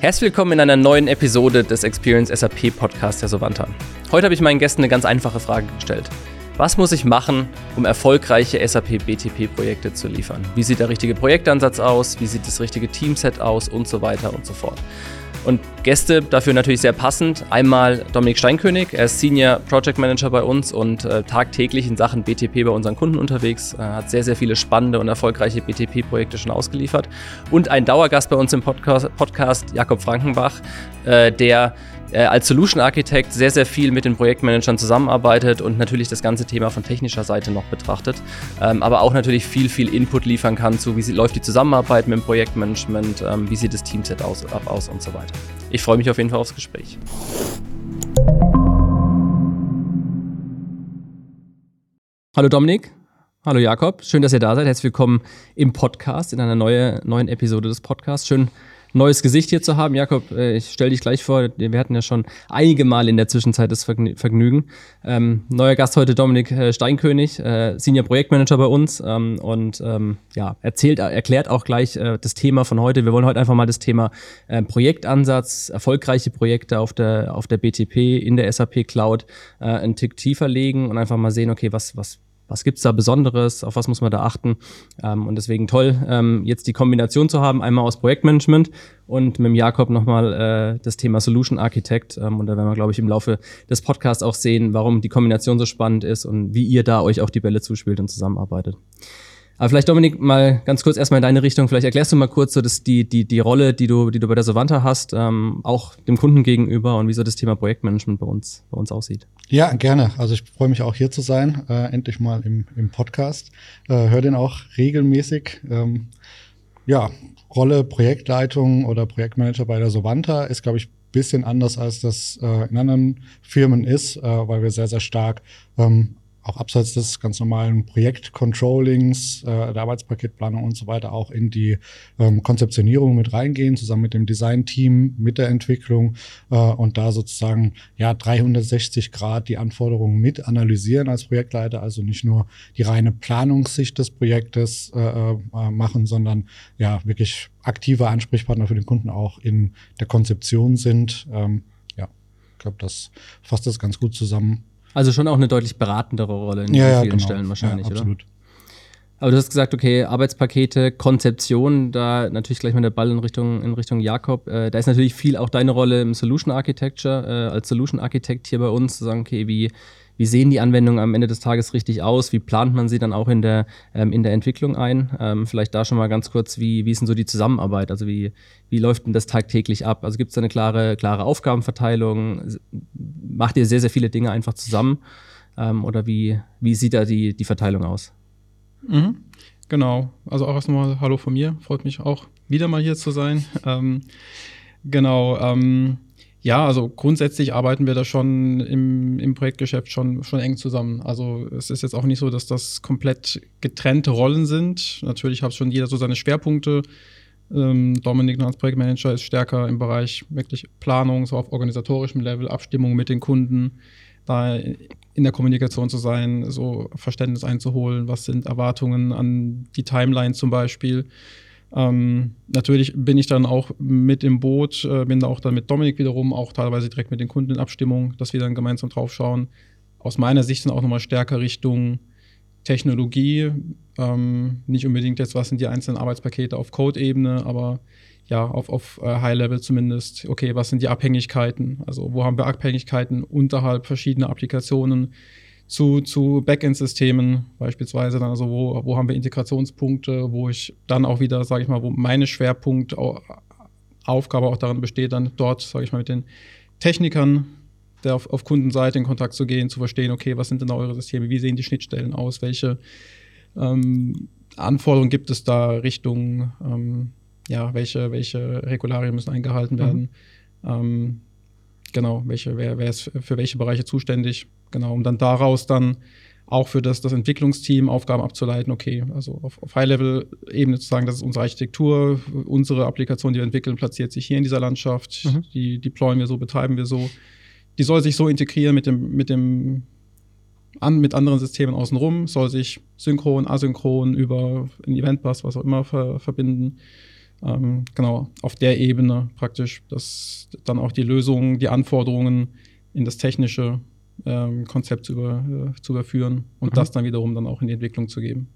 Herzlich willkommen in einer neuen Episode des Experience SAP Podcasts der Sovanta. Heute habe ich meinen Gästen eine ganz einfache Frage gestellt. Was muss ich machen, um erfolgreiche SAP BTP Projekte zu liefern? Wie sieht der richtige Projektansatz aus? Wie sieht das richtige Teamset aus? Und so weiter und so fort. Und Gäste dafür natürlich sehr passend. Einmal Dominik Steinkönig, er ist Senior Project Manager bei uns und äh, tagtäglich in Sachen BTP bei unseren Kunden unterwegs, äh, hat sehr, sehr viele spannende und erfolgreiche BTP-Projekte schon ausgeliefert. Und ein Dauergast bei uns im Podcast, Podcast Jakob Frankenbach, äh, der als Solution Architect sehr, sehr viel mit den Projektmanagern zusammenarbeitet und natürlich das ganze Thema von technischer Seite noch betrachtet, ähm, aber auch natürlich viel, viel Input liefern kann zu, wie sie, läuft die Zusammenarbeit mit dem Projektmanagement, ähm, wie sieht das Teamset aus, aus und so weiter. Ich freue mich auf jeden Fall aufs Gespräch. Hallo Dominik. Hallo Jakob, schön, dass ihr da seid. Herzlich willkommen im Podcast, in einer neue, neuen Episode des Podcasts. Schön, neues Gesicht hier zu haben. Jakob, äh, ich stelle dich gleich vor. Wir hatten ja schon einige Mal in der Zwischenzeit das Vergnügen. Ähm, neuer Gast heute Dominik äh, Steinkönig, äh, Senior Projektmanager bei uns ähm, und ähm, ja, erzählt, erklärt auch gleich äh, das Thema von heute. Wir wollen heute einfach mal das Thema äh, Projektansatz, erfolgreiche Projekte auf der, auf der BTP, in der SAP Cloud äh, einen Tick tiefer legen und einfach mal sehen, okay, was, was was gibt's da Besonderes, auf was muss man da achten. Ähm, und deswegen toll, ähm, jetzt die Kombination zu haben, einmal aus Projektmanagement und mit dem Jakob nochmal äh, das Thema Solution Architect. Ähm, und da werden wir, glaube ich, im Laufe des Podcasts auch sehen, warum die Kombination so spannend ist und wie ihr da euch auch die Bälle zuspielt und zusammenarbeitet. Aber vielleicht, Dominik, mal ganz kurz erstmal in deine Richtung. Vielleicht erklärst du mal kurz so das, die, die, die Rolle, die du, die du bei der Sovanta hast, ähm, auch dem Kunden gegenüber und wie so das Thema Projektmanagement bei uns, bei uns aussieht. Ja, gerne. Also ich freue mich auch hier zu sein, äh, endlich mal im, im Podcast. Äh, hör den auch regelmäßig. Ähm, ja, Rolle Projektleitung oder Projektmanager bei der Sovanta ist, glaube ich, bisschen anders als das äh, in anderen Firmen ist, äh, weil wir sehr, sehr stark ähm, auch abseits des ganz normalen Projektcontrollings, äh, der Arbeitspaketplanung und so weiter auch in die ähm, Konzeptionierung mit reingehen, zusammen mit dem Designteam, mit der Entwicklung äh, und da sozusagen ja 360 Grad die Anforderungen mit analysieren als Projektleiter, also nicht nur die reine Planungssicht des Projektes äh, äh, machen, sondern ja wirklich aktive Ansprechpartner für den Kunden auch in der Konzeption sind. Ähm, ja, ich glaube, das fasst das ganz gut zusammen. Also schon auch eine deutlich beratendere Rolle in ja, vielen genau. Stellen wahrscheinlich, ja, absolut. oder? Aber du hast gesagt, okay, Arbeitspakete, Konzeption, da natürlich gleich mal der Ball in Richtung, in Richtung Jakob. Äh, da ist natürlich viel auch deine Rolle im Solution Architecture, äh, als Solution Architect hier bei uns, zu sagen, okay, wie, wie sehen die Anwendungen am Ende des Tages richtig aus? Wie plant man sie dann auch in der, ähm, in der Entwicklung ein? Ähm, vielleicht da schon mal ganz kurz, wie, wie ist denn so die Zusammenarbeit? Also wie, wie läuft denn das tagtäglich ab? Also gibt es da eine klare, klare Aufgabenverteilung? Macht ihr sehr, sehr viele Dinge einfach zusammen? Ähm, oder wie, wie sieht da die, die Verteilung aus? Mhm. Genau, also auch erstmal Hallo von mir. Freut mich auch wieder mal hier zu sein. ähm, genau, ähm, ja, also grundsätzlich arbeiten wir da schon im, im Projektgeschäft schon, schon eng zusammen. Also es ist jetzt auch nicht so, dass das komplett getrennte Rollen sind. Natürlich hat schon jeder so seine Schwerpunkte. Ähm, Dominik als Projektmanager ist stärker im Bereich wirklich Planung, so auf organisatorischem Level, Abstimmung mit den Kunden, da in der Kommunikation zu sein, so Verständnis einzuholen, was sind Erwartungen an die Timeline zum Beispiel. Ähm, natürlich bin ich dann auch mit im Boot, äh, bin da auch dann mit Dominik wiederum, auch teilweise direkt mit den Kunden in Abstimmung, dass wir dann gemeinsam drauf schauen. Aus meiner Sicht dann auch nochmal stärker Richtung Technologie, ähm, nicht unbedingt jetzt, was sind die einzelnen Arbeitspakete auf Code-Ebene, aber ja, auf, auf uh, High-Level zumindest, okay, was sind die Abhängigkeiten? Also wo haben wir Abhängigkeiten unterhalb verschiedener Applikationen? Zu, zu Backend-Systemen beispielsweise, dann also wo, wo haben wir Integrationspunkte, wo ich dann auch wieder, sage ich mal, wo meine Schwerpunkt Aufgabe auch darin besteht, dann dort, sage ich mal, mit den Technikern der auf, auf Kundenseite in Kontakt zu gehen, zu verstehen, okay, was sind denn da eure Systeme, wie sehen die Schnittstellen aus, welche ähm, Anforderungen gibt es da Richtung, ähm, ja, welche, welche Regularien müssen eingehalten werden, mhm. ähm, genau, welche, wer, wer ist für welche Bereiche zuständig, Genau, um dann daraus dann auch für das, das Entwicklungsteam Aufgaben abzuleiten, okay, also auf, auf High-Level-Ebene zu sagen, das ist unsere Architektur, unsere Applikation, die wir entwickeln, platziert sich hier in dieser Landschaft, mhm. die deployen wir so, betreiben wir so. Die soll sich so integrieren mit dem, mit dem an, mit anderen Systemen außenrum, soll sich synchron, asynchron über ein Eventbus, was auch immer ver, verbinden. ähm, genau, auf der Ebene praktisch, dass dann auch die Lösungen, die Anforderungen in das technische ähm, Konzept zu, über, äh, zu überführen und mhm. das dann wiederum dann auch in die Entwicklung zu geben.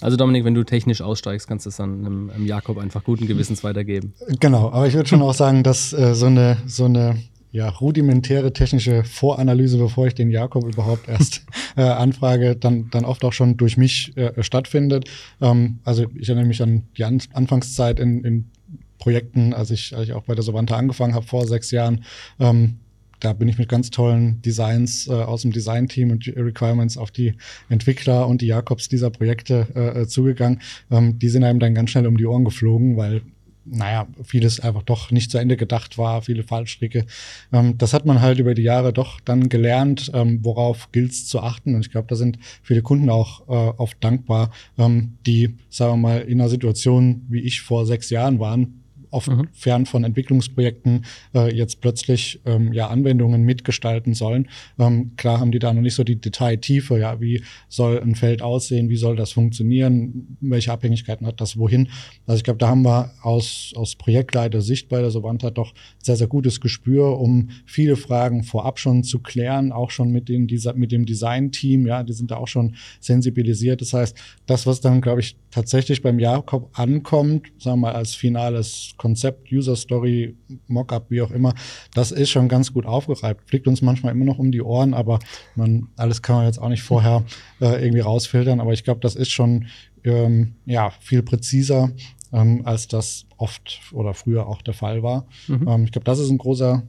Also Dominik, wenn du technisch aussteigst, kannst du es dann einem, einem Jakob einfach guten Gewissens weitergeben. Genau, aber ich würde schon auch sagen, dass äh, so eine, so eine ja, rudimentäre technische Voranalyse, bevor ich den Jakob überhaupt erst äh, anfrage, dann, dann oft auch schon durch mich äh, stattfindet. Ähm, also ich erinnere mich an die an Anfangszeit in, in Projekten, als ich, als ich auch bei der Savanta angefangen habe vor sechs Jahren. Ähm, da bin ich mit ganz tollen Designs äh, aus dem Design-Team und Requirements auf die Entwickler und die Jakobs dieser Projekte äh, äh zugegangen. Ähm, die sind einem dann ganz schnell um die Ohren geflogen, weil naja, vieles einfach doch nicht zu Ende gedacht war, viele Fallstricke. Ähm, das hat man halt über die Jahre doch dann gelernt, ähm, worauf gilt es zu achten. Und ich glaube, da sind viele Kunden auch äh, oft dankbar, ähm, die, sagen wir mal, in einer Situation, wie ich vor sechs Jahren waren, oft mhm. fern von Entwicklungsprojekten äh, jetzt plötzlich ähm, ja Anwendungen mitgestalten sollen. Ähm, klar haben die da noch nicht so die Detailtiefe, ja, wie soll ein Feld aussehen, wie soll das funktionieren, welche Abhängigkeiten hat das wohin. Also ich glaube, da haben wir aus, aus Projektleiter-Sicht bei der Sovanta doch sehr, sehr gutes Gespür, um viele Fragen vorab schon zu klären, auch schon mit, den, mit dem Design-Team, ja, die sind da auch schon sensibilisiert. Das heißt, das, was dann, glaube ich, tatsächlich beim Jakob ankommt, sagen wir mal als finales Konzept, User Story, Mockup, wie auch immer, das ist schon ganz gut aufgereibt. Fliegt uns manchmal immer noch um die Ohren, aber man, alles kann man jetzt auch nicht vorher äh, irgendwie rausfiltern. Aber ich glaube, das ist schon ähm, ja, viel präziser, ähm, als das oft oder früher auch der Fall war. Mhm. Ähm, ich glaube, das ist ein großer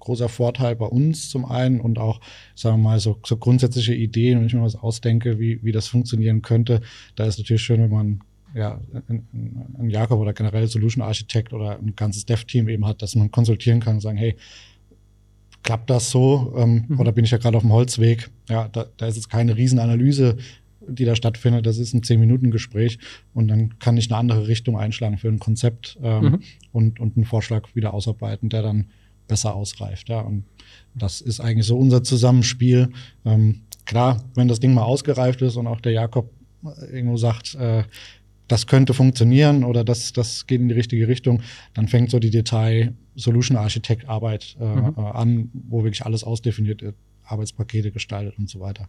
großer Vorteil bei uns zum einen und auch, sagen wir mal, so, so grundsätzliche Ideen, wenn ich mir was ausdenke, wie, wie das funktionieren könnte, da ist natürlich schön, wenn man ja, ein, ein Jakob oder generell Solution Architect oder ein ganzes Dev-Team eben hat, dass man konsultieren kann und sagen, hey, klappt das so ähm, mhm. oder bin ich ja gerade auf dem Holzweg? Ja, da, da ist jetzt keine Riesenanalyse, die da stattfindet. Das ist ein Zehn-Minuten-Gespräch und dann kann ich eine andere Richtung einschlagen für ein Konzept ähm, mhm. und, und einen Vorschlag wieder ausarbeiten, der dann besser ausreift. Ja, und das ist eigentlich so unser Zusammenspiel. Ähm, klar, wenn das Ding mal ausgereift ist und auch der Jakob irgendwo sagt, äh, das könnte funktionieren oder das, das geht in die richtige Richtung, dann fängt so die Detail-Solution-Architect-Arbeit äh, mhm. An, wo wirklich alles ausdefiniert wird, Arbeitspakete gestaltet und so weiter.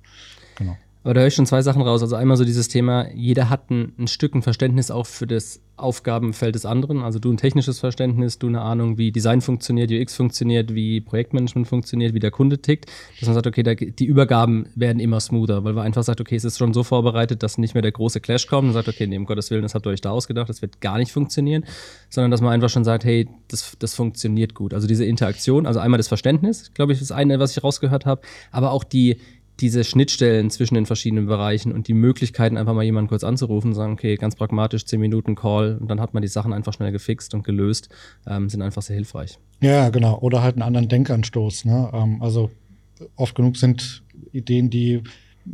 Genau. Aber da höre ich schon zwei Sachen raus. Also einmal so dieses Thema, jeder hat ein, ein Stück ein Verständnis auch für das Aufgabenfeld des anderen. Also du ein technisches Verständnis, du eine Ahnung, wie Design funktioniert, UX funktioniert, wie Projektmanagement funktioniert, wie der Kunde tickt. Dass man sagt, okay, da, die Übergaben werden immer smoother, weil man einfach sagt, okay, es ist schon so vorbereitet, dass nicht mehr der große Clash kommt und sagt, okay, nee, um Gottes Willen, das habt ihr euch da ausgedacht, das wird gar nicht funktionieren, sondern dass man einfach schon sagt, hey, das, das funktioniert gut. Also diese Interaktion, also einmal das Verständnis, glaube ich, ist eine, was ich rausgehört habe, aber auch die, diese Schnittstellen zwischen den verschiedenen Bereichen und die Möglichkeiten, einfach mal jemanden kurz anzurufen und sagen, okay, ganz pragmatisch, 10 Minuten Call und dann hat man die Sachen einfach schnell gefixt und gelöst, ähm, sind einfach sehr hilfreich. Ja, genau. Oder halt einen anderen Denkanstoß. Ne? Ähm, also oft genug sind Ideen, die,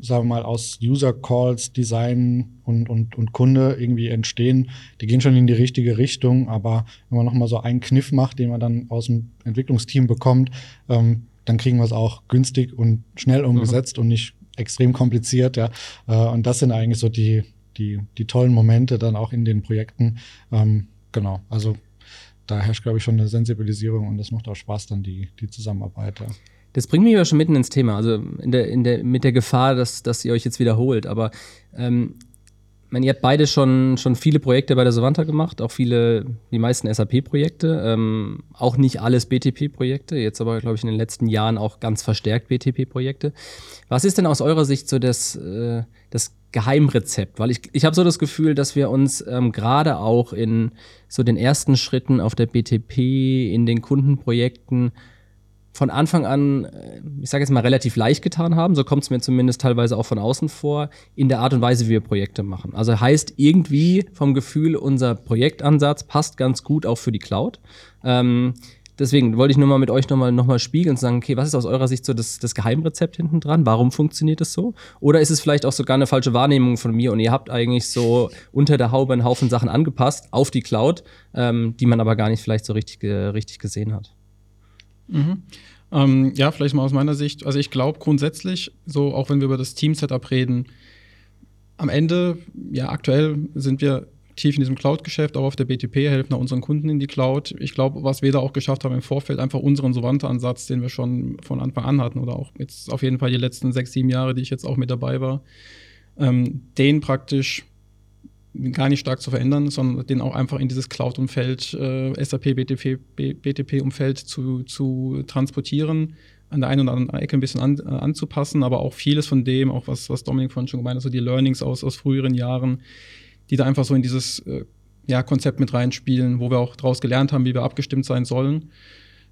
sagen wir mal, aus User Calls, Design und, und, und Kunde irgendwie entstehen, die gehen schon in die richtige Richtung, aber wenn man nochmal so einen Kniff macht, den man dann aus dem Entwicklungsteam bekommt, ähm, dann kriegen wir es auch günstig und schnell mhm. umgesetzt mhm. und nicht extrem kompliziert. Ja. Äh, und das sind eigentlich so die, die, die tollen Momente dann auch in den Projekten. Ähm, genau, also da herrscht, glaube ich, schon eine Sensibilisierung und das macht auch Spaß, dann die, die Zusammenarbeit. Ja. Das bringt mich ja schon mitten ins Thema, also in der, in der, mit der Gefahr, dass, dass ihr euch jetzt wiederholt. Aber ähm, meine, ihr habt beide schon, schon viele Projekte bei der Savanta gemacht, auch viele, die meisten SAP-Projekte, ähm, auch nicht alles BTP-Projekte, jetzt aber, glaube ich, in den letzten Jahren auch ganz verstärkt BTP-Projekte. Was ist denn aus eurer Sicht so das, äh, das Geheimrezept? Weil ich, ich habe so das Gefühl, dass wir uns ähm, gerade auch in so den ersten Schritten auf der BTP, in den Kundenprojekten, von Anfang an, äh, ich sage jetzt mal, relativ leicht getan haben. So kommt es mir zumindest teilweise auch von außen vor, in der Art und Weise, wie wir Projekte machen. Also heißt irgendwie vom Gefühl, unser Projektansatz passt ganz gut auch für die Cloud. Ähm, deswegen wollte ich nur mal mit euch nochmal noch mal spiegeln und sagen, okay, was ist aus eurer Sicht so das, das Geheimrezept hinten dran? Warum funktioniert es so? Oder ist es vielleicht auch sogar eine falsche Wahrnehmung von mir und ihr habt eigentlich so unter der Haube einen Haufen Sachen angepasst auf die Cloud, ähm, die man aber gar nicht vielleicht so richtig, richtig gesehen hat? Mhm. Ähm, ja, vielleicht mal aus meiner Sicht. Also ich glaube grundsätzlich, so auch wenn wir über das Team-Setup reden, am Ende, ja, aktuell sind wir tief in diesem Cloud-Geschäft, auch auf der BTP, helfen da unseren Kunden in die Cloud. Ich glaube, was wir da auch geschafft haben im Vorfeld, einfach unseren Sovante-Ansatz, den wir schon von Anfang an hatten oder auch jetzt auf jeden Fall die letzten sechs, sieben Jahre, die ich jetzt auch mit dabei war, ähm, den praktisch gar nicht stark zu verändern, sondern den auch einfach in dieses Cloud-Umfeld, äh, SAP, BTP, BTP-Umfeld zu, zu transportieren, an der einen oder anderen Ecke ein bisschen an, äh, anzupassen, aber auch vieles von dem, auch was, was Dominik vorhin schon gemeint hat, so die Learnings aus, aus früheren Jahren, die da einfach so in dieses äh, ja, Konzept mit reinspielen, wo wir auch daraus gelernt haben, wie wir abgestimmt sein sollen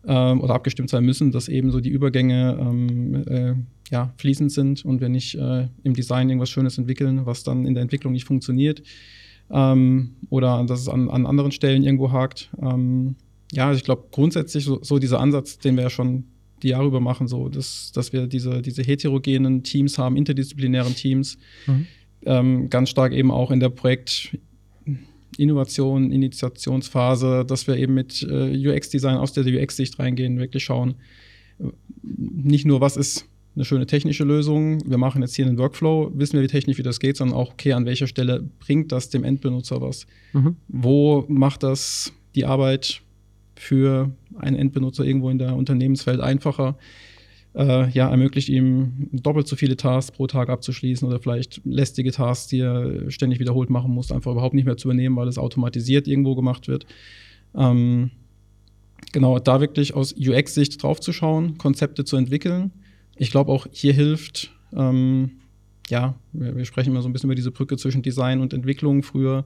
ähm, oder abgestimmt sein müssen, dass eben so die Übergänge ähm, äh, ja, fließend sind und wir nicht äh, im Design irgendwas Schönes entwickeln, was dann in der Entwicklung nicht funktioniert ähm, oder dass es an, an anderen Stellen irgendwo hakt. Ähm, ja, also ich glaube grundsätzlich so, so dieser Ansatz, den wir ja schon die Jahre über machen, so dass, dass wir diese, diese heterogenen Teams haben, interdisziplinären Teams, mhm. ähm, ganz stark eben auch in der Projekt Innovation, Initiationsphase, dass wir eben mit äh, UX-Design aus der UX-Sicht reingehen, wirklich schauen, nicht nur, was ist eine schöne technische Lösung, wir machen jetzt hier einen Workflow, wissen wir, wie technisch wie das geht, sondern auch, okay, an welcher Stelle bringt das dem Endbenutzer was? Mhm. Wo macht das die Arbeit für einen Endbenutzer irgendwo in der Unternehmenswelt einfacher? Äh, ja, ermöglicht ihm doppelt so viele Tasks pro Tag abzuschließen oder vielleicht lästige Tasks, die er ständig wiederholt machen muss, einfach überhaupt nicht mehr zu übernehmen, weil es automatisiert irgendwo gemacht wird. Ähm, genau, da wirklich aus UX-Sicht draufzuschauen, Konzepte zu entwickeln. Ich glaube auch hier hilft, ähm, ja, wir, wir, sprechen immer so ein bisschen über diese Brücke zwischen Design und Entwicklung. Früher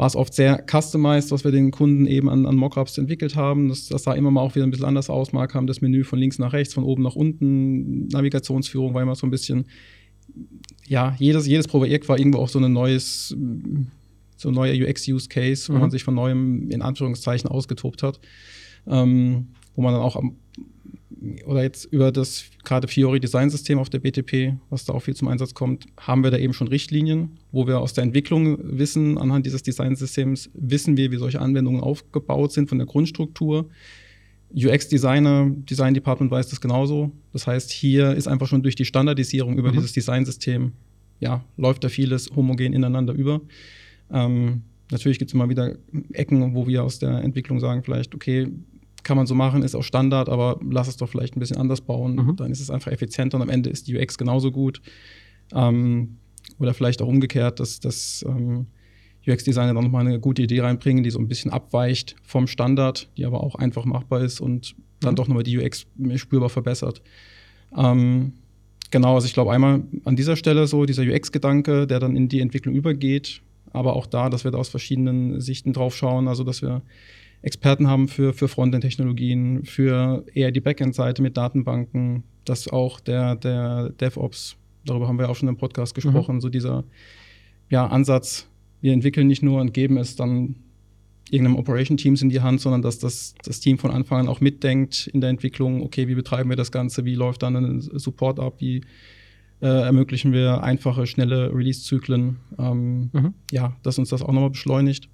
war es oft sehr customized, was wir den Kunden eben an, an Mockups entwickelt haben. Das, das, sah immer mal auch wieder ein bisschen anders aus. Mal kam das Menü von links nach rechts, von oben nach unten. Navigationsführung war immer so ein bisschen, ja, jedes, jedes Projekt war irgendwo auch so ein neues, so ein neuer UX-Use-Case, wo mhm. man sich von neuem in Anführungszeichen ausgetobt hat. Ähm, wo man dann auch am oder jetzt über das gerade Fiori Design-System auf der BTP, was da auch viel zum Einsatz kommt, haben wir da eben schon Richtlinien, wo wir aus der Entwicklung wissen, anhand dieses Designsystems wissen wir, wie solche Anwendungen aufgebaut sind von der Grundstruktur. UX-Designer, Design Department weiß das genauso. Das heißt, hier ist einfach schon durch die Standardisierung über mhm. dieses Designsystem, ja, läuft da vieles homogen ineinander über. Ähm, natürlich gibt es immer wieder Ecken, wo wir aus der Entwicklung sagen, vielleicht, okay, kann man so machen, ist auch Standard, aber lass es doch vielleicht ein bisschen anders bauen. Mhm. Dann ist es einfach effizienter und am Ende ist die UX genauso gut. Ähm, oder vielleicht auch umgekehrt, dass, dass ähm, UX-Designer dann nochmal eine gute Idee reinbringen, die so ein bisschen abweicht vom Standard, die aber auch einfach machbar ist und dann mhm. doch nochmal die UX spürbar verbessert. Ähm, genau, also ich glaube einmal an dieser Stelle so dieser UX-Gedanke, der dann in die Entwicklung übergeht, aber auch da, dass wir da aus verschiedenen Sichten drauf schauen, also dass wir Experten haben für, für Frontend-Technologien, für eher die Backend-Seite mit Datenbanken, dass auch der, der DevOps, darüber haben wir auch schon im Podcast mhm. gesprochen, mhm. so dieser ja, Ansatz, wir entwickeln nicht nur und geben es dann irgendeinem Operation-Teams in die Hand, sondern dass das, das Team von Anfang an auch mitdenkt in der Entwicklung, okay, wie betreiben wir das Ganze, wie läuft dann ein Support ab, wie äh, ermöglichen wir einfache, schnelle Release-Zyklen. Ähm, mhm. Ja, dass uns das auch nochmal beschleunigt.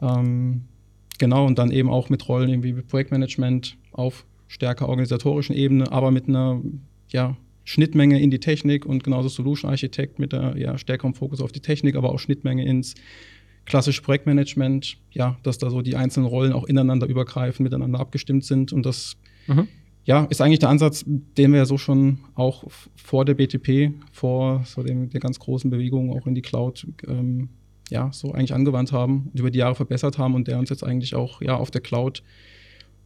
Ähm, Genau, und dann eben auch mit Rollen wie Projektmanagement auf stärker organisatorischen Ebene, aber mit einer ja, Schnittmenge in die Technik und genauso Solution Architect mit der ja, stärkeren Fokus auf die Technik, aber auch Schnittmenge ins klassische Projektmanagement, ja, dass da so die einzelnen Rollen auch ineinander übergreifen, miteinander abgestimmt sind und das mhm. ja, ist eigentlich der Ansatz, den wir ja so schon auch vor der BTP, vor so dem, der ganz großen Bewegung auch in die Cloud ähm, ja, so eigentlich angewandt haben und über die Jahre verbessert haben und der uns jetzt eigentlich auch ja, auf der Cloud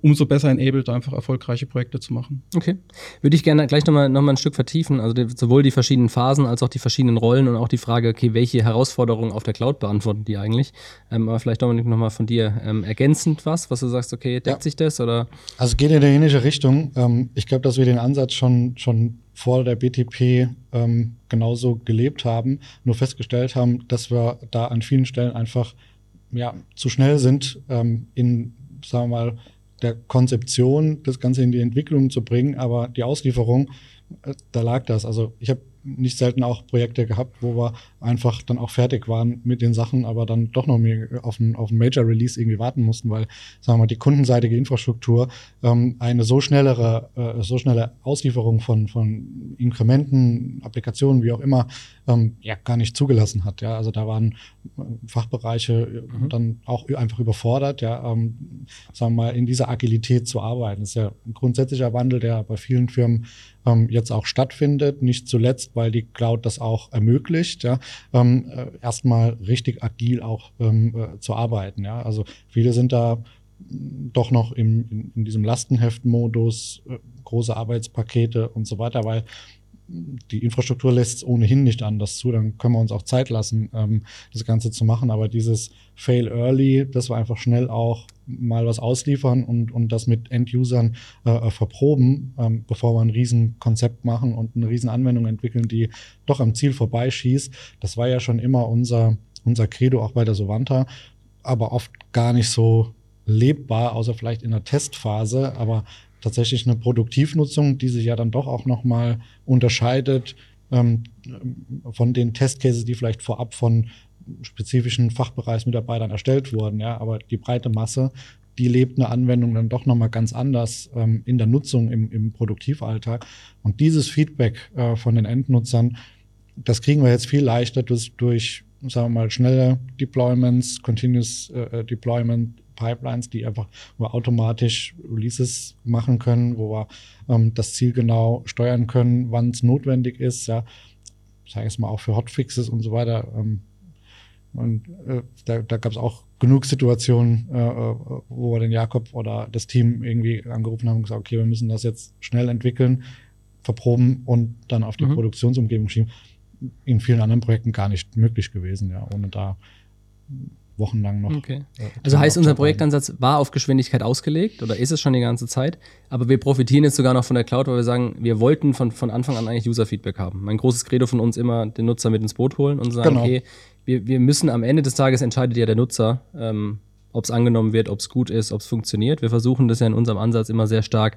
umso besser enabled, einfach erfolgreiche Projekte zu machen. Okay. Würde ich gerne gleich nochmal noch mal ein Stück vertiefen, also die, sowohl die verschiedenen Phasen als auch die verschiedenen Rollen und auch die Frage, okay, welche Herausforderungen auf der Cloud beantworten die eigentlich? Ähm, aber vielleicht Dominik nochmal von dir ähm, ergänzend was, was du sagst, okay, deckt ja. sich das oder? Also es geht in der ähnliche Richtung. Ähm, ich glaube, dass wir den Ansatz schon, schon vor der BTP ähm, genauso gelebt haben, nur festgestellt haben, dass wir da an vielen Stellen einfach ja, zu schnell sind, ähm, in, sagen wir mal, der Konzeption, das Ganze in die Entwicklung zu bringen, aber die Auslieferung, äh, da lag das. Also ich habe nicht selten auch Projekte gehabt, wo wir einfach dann auch fertig waren mit den Sachen, aber dann doch noch auf ein, auf ein Major Release irgendwie warten mussten, weil, sagen wir mal, die kundenseitige Infrastruktur ähm, eine so schnellere, äh, so schnelle Auslieferung von, von Inkrementen, Applikationen, wie auch immer, ähm, ja, gar nicht zugelassen hat. Ja, also da waren äh, Fachbereiche mhm. dann auch einfach überfordert, ja, ähm, sagen wir mal, in dieser Agilität zu arbeiten. Das ist ja ein grundsätzlicher Wandel, der bei vielen Firmen ähm, jetzt auch stattfindet. Nicht zuletzt, weil die Cloud das auch ermöglicht, ja, ähm, äh, erstmal richtig agil auch ähm, äh, zu arbeiten. Ja. Also viele sind da doch noch im, in, in diesem Lastenheftmodus, äh, große Arbeitspakete und so weiter, weil die Infrastruktur lässt es ohnehin nicht anders zu, dann können wir uns auch Zeit lassen, ähm, das Ganze zu machen. Aber dieses Fail Early, dass wir einfach schnell auch mal was ausliefern und, und das mit End-Usern äh, äh verproben, ähm, bevor wir ein Riesenkonzept machen und eine Riesenanwendung entwickeln, die doch am Ziel vorbeischießt. Das war ja schon immer unser, unser Credo auch bei der Sovanta, aber oft gar nicht so lebbar, außer vielleicht in der Testphase. Aber tatsächlich eine Produktivnutzung, die sich ja dann doch auch nochmal unterscheidet ähm, von den Testcases, die vielleicht vorab von spezifischen Fachbereichsmitarbeitern erstellt wurden. Ja, aber die breite Masse, die lebt eine Anwendung dann doch nochmal ganz anders ähm, in der Nutzung im, im Produktivalltag. Und dieses Feedback äh, von den Endnutzern, das kriegen wir jetzt viel leichter durch, durch sagen wir mal, schnelle Deployments, Continuous äh, Deployment, Pipelines, die einfach wir automatisch Releases machen können, wo wir ähm, das Ziel genau steuern können, wann es notwendig ist. Ja, sage ich mal auch für Hotfixes und so weiter. Ähm, und äh, da, da gab es auch genug Situationen, äh, äh, wo wir den Jakob oder das Team irgendwie angerufen haben und gesagt, okay, wir müssen das jetzt schnell entwickeln, verproben und dann auf die mhm. Produktionsumgebung schieben. In vielen anderen Projekten gar nicht möglich gewesen, ja, ohne da wochenlang noch. Okay. Äh, also heißt, unser Projektansatz war auf Geschwindigkeit ausgelegt oder ist es schon die ganze Zeit, aber wir profitieren jetzt sogar noch von der Cloud, weil wir sagen, wir wollten von, von Anfang an eigentlich User-Feedback haben. Mein großes Credo von uns immer, den Nutzer mit ins Boot holen und sagen, genau. okay, wir, wir müssen am Ende des Tages entscheidet ja der Nutzer, ähm, ob es angenommen wird, ob es gut ist, ob es funktioniert. Wir versuchen das ja in unserem Ansatz immer sehr stark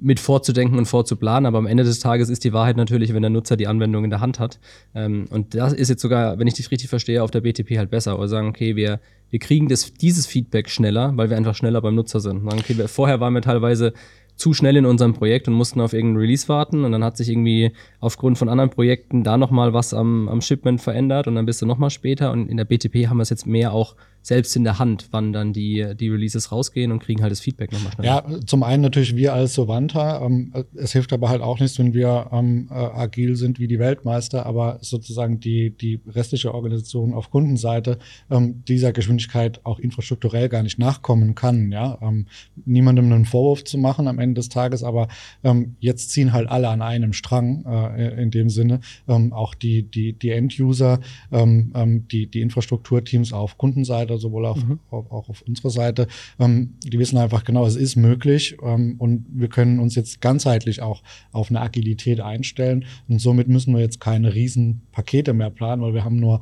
mit vorzudenken und vorzuplanen. Aber am Ende des Tages ist die Wahrheit natürlich, wenn der Nutzer die Anwendung in der Hand hat. Ähm, und das ist jetzt sogar, wenn ich dich richtig verstehe, auf der BTP halt besser. Oder sagen, okay, wir, wir kriegen das, dieses Feedback schneller, weil wir einfach schneller beim Nutzer sind. Sagen, okay, vorher waren wir teilweise zu schnell in unserem Projekt und mussten auf irgendeinen Release warten und dann hat sich irgendwie aufgrund von anderen Projekten da nochmal was am, am Shipment verändert und dann bist du nochmal später und in der BTP haben wir es jetzt mehr auch selbst in der Hand, wann dann die, die Releases rausgehen und kriegen halt das Feedback nochmal schnell. Ja, zum einen natürlich wir als Sovanta. Ähm, es hilft aber halt auch nichts, wenn wir ähm, äh, agil sind wie die Weltmeister, aber sozusagen die, die restliche Organisation auf Kundenseite ähm, dieser Geschwindigkeit auch infrastrukturell gar nicht nachkommen kann. Ja, ähm, niemandem einen Vorwurf zu machen am Ende des Tages, aber ähm, jetzt ziehen halt alle an einem Strang äh, in dem Sinne. Ähm, auch die, die, die End-User, die, die Infrastrukturteams auf Kundenseite Mitarbeiter, sowohl auf, mhm. auch auf unserer Seite, ähm, die wissen einfach genau, es ist möglich ähm, und wir können uns jetzt ganzheitlich auch auf eine Agilität einstellen und somit müssen wir jetzt keine riesen Pakete mehr planen, weil wir haben nur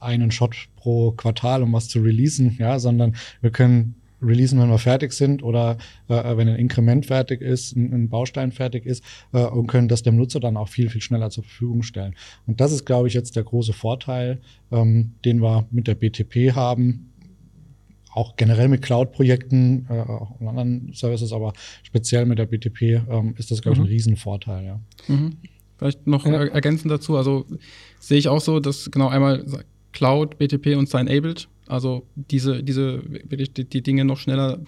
einen Shot pro Quartal, um was zu releasen, ja, sondern wir können releasen, wenn wir fertig sind oder äh, wenn ein Inkrement fertig ist, ein, ein Baustein fertig ist äh, und können das dem Nutzer dann auch viel, viel schneller zur Verfügung stellen. Und das ist, glaube ich, jetzt der große Vorteil, ähm, den wir mit der BTP haben. Auch generell mit Cloud-Projekten, äh, auch anderen Services, aber speziell mit der BTP ähm, ist das, glaube ich, ein mhm. Riesenvorteil. Ja. Mhm. Vielleicht noch ja. ergänzend dazu, also sehe ich auch so, dass genau einmal Cloud, BTP und Sign-Enabled also diese, diese, wirklich die, die Dinge noch schneller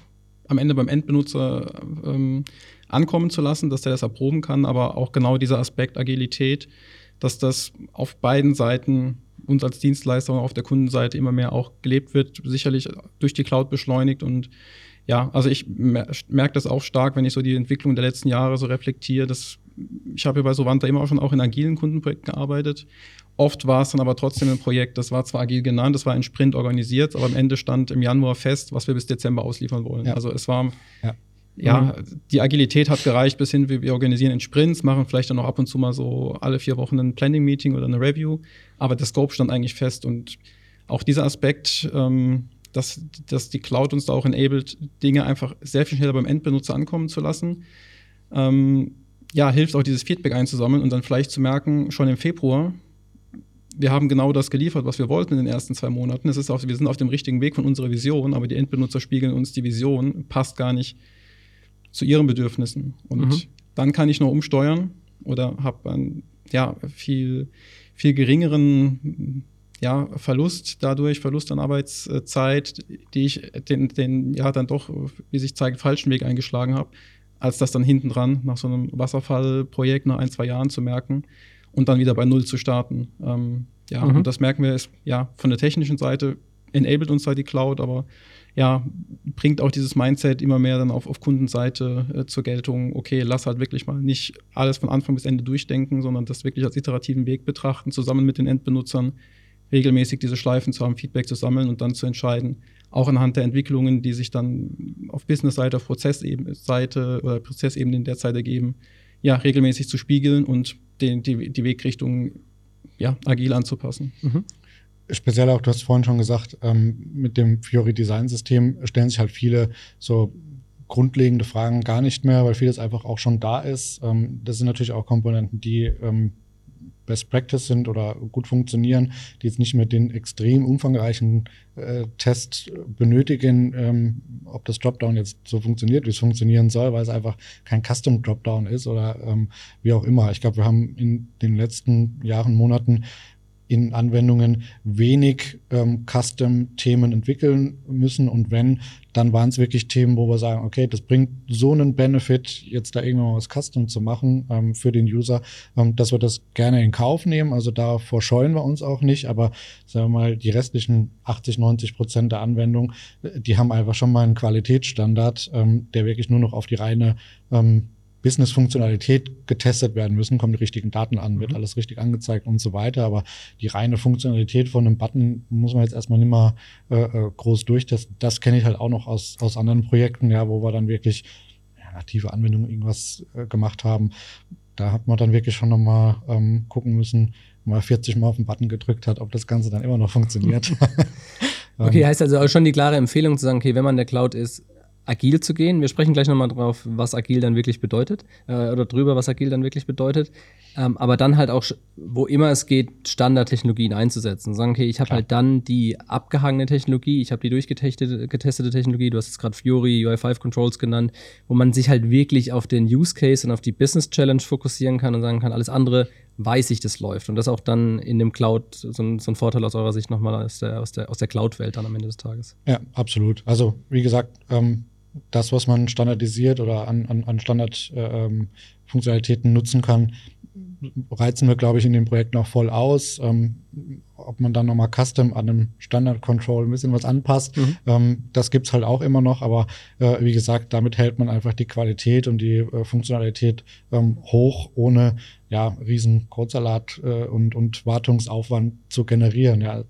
am Ende beim Endbenutzer ähm, ankommen zu lassen, dass der das erproben kann, aber auch genau dieser Aspekt Agilität, dass das auf beiden Seiten uns als Dienstleister und auf der Kundenseite immer mehr auch gelebt wird, sicherlich durch die Cloud beschleunigt. Und ja, also ich merke das auch stark, wenn ich so die Entwicklung der letzten Jahre so reflektiere, dass ich habe ja bei Sovanta immer auch schon auch in agilen Kundenprojekten gearbeitet Oft war es dann aber trotzdem ein Projekt, das war zwar agil genannt, das war ein Sprint organisiert, aber am Ende stand im Januar fest, was wir bis Dezember ausliefern wollen. Ja. Also es war, ja, ja mhm. die Agilität hat gereicht bis hin, wir organisieren in Sprints, machen vielleicht dann noch ab und zu mal so alle vier Wochen ein Planning-Meeting oder eine Review, aber der Scope stand eigentlich fest und auch dieser Aspekt, ähm, dass, dass die Cloud uns da auch enabled, Dinge einfach sehr viel schneller beim Endbenutzer ankommen zu lassen. Ähm, ja, hilft auch dieses Feedback einzusammeln und dann vielleicht zu merken, schon im Februar, wir haben genau das geliefert, was wir wollten in den ersten zwei Monaten. Es ist auch, wir sind auf dem richtigen Weg von unserer Vision, aber die Endbenutzer spiegeln uns die Vision, passt gar nicht zu ihren Bedürfnissen. Und mhm. dann kann ich nur umsteuern oder habe einen ja, viel, viel geringeren ja, Verlust dadurch, Verlust an Arbeitszeit, die ich den, den ja dann doch, wie sich zeigt, falschen Weg eingeschlagen habe, als das dann hinten dran nach so einem Wasserfallprojekt nach ein, zwei Jahren zu merken und dann wieder bei Null zu starten. Ähm, ja, mhm. und das merken wir, ist ja von der technischen Seite enabled uns halt die Cloud, aber ja, bringt auch dieses Mindset immer mehr dann auf, auf Kundenseite äh, zur Geltung, okay, lass halt wirklich mal nicht alles von Anfang bis Ende durchdenken, sondern das wirklich als iterativen Weg betrachten, zusammen mit den Endbenutzern regelmäßig diese Schleifen zu haben, Feedback zu sammeln und dann zu entscheiden, auch anhand der Entwicklungen, die sich dann auf Business-Seite, auf Prozessseite oder Prozessebene in der Zeit ergeben, ja, regelmäßig zu spiegeln und den, die, die Wegrichtung ja, agil anzupassen. Mhm speziell auch, du hast vorhin schon gesagt, ähm, mit dem Fiori Design System stellen sich halt viele so grundlegende Fragen gar nicht mehr, weil vieles einfach auch schon da ist. Ähm, das sind natürlich auch Komponenten, die ähm, Best Practice sind oder gut funktionieren, die jetzt nicht mehr den extrem umfangreichen äh, Test benötigen, ähm, ob das Dropdown jetzt so funktioniert, wie es funktionieren soll, weil es einfach kein Custom Dropdown ist oder ähm, wie auch immer. Ich glaube, wir haben in den letzten Jahren, Monaten in Anwendungen wenig ähm, Custom-Themen entwickeln müssen. Und wenn, dann waren es wirklich Themen, wo wir sagen, okay, das bringt so einen Benefit, jetzt da irgendwann mal was Custom zu machen ähm, für den User, ähm, dass wir das gerne in Kauf nehmen. Also davor scheuen wir uns auch nicht. Aber sagen wir mal, die restlichen 80, 90 Prozent der Anwendungen, äh, die haben einfach schon mal einen Qualitätsstandard, ähm, der wirklich nur noch auf die reine ähm, Business-Funktionalität getestet werden müssen, kommen die richtigen Daten an, wird mhm. alles richtig angezeigt und so weiter. Aber die reine Funktionalität von einem Button muss man jetzt erstmal nicht mal äh, äh groß durchtesten. Das kenne ich halt auch noch aus, aus anderen Projekten, ja, wo wir dann wirklich ja, native Anwendungen irgendwas äh, gemacht haben. Da hat man dann wirklich schon nochmal ähm, gucken müssen, mal 40 Mal auf den Button gedrückt hat, ob das Ganze dann immer noch funktioniert. okay, heißt also schon die klare Empfehlung zu sagen, okay, wenn man in der Cloud ist, agil zu gehen. Wir sprechen gleich nochmal drauf, was agil dann wirklich bedeutet äh, oder drüber, was agil dann wirklich bedeutet. Ähm, aber dann halt auch, wo immer es geht, Standardtechnologien einzusetzen. Sagen, okay, ich habe halt dann die abgehangene Technologie, ich habe die durchgetestete getestete Technologie, du hast jetzt gerade Fury, UI5 Controls genannt, wo man sich halt wirklich auf den Use Case und auf die Business Challenge fokussieren kann und sagen kann, alles andere weiß ich, das läuft. Und das auch dann in dem Cloud so ein, so ein Vorteil aus eurer Sicht nochmal aus der, aus der, aus der Cloud-Welt dann am Ende des Tages. Ja, absolut. Also, wie gesagt, ähm, das, was man standardisiert oder an, an, an Standardfunktionalitäten äh, nutzen kann, reizen wir, glaube ich, in dem Projekt noch voll aus. Ähm, ob man dann nochmal custom an einem Standard-Control ein bisschen was anpasst, mhm. ähm, das gibt's halt auch immer noch. Aber äh, wie gesagt, damit hält man einfach die Qualität und die äh, Funktionalität ähm, hoch, ohne ja, riesen Codesalat äh, und, und Wartungsaufwand zu generieren. Ja,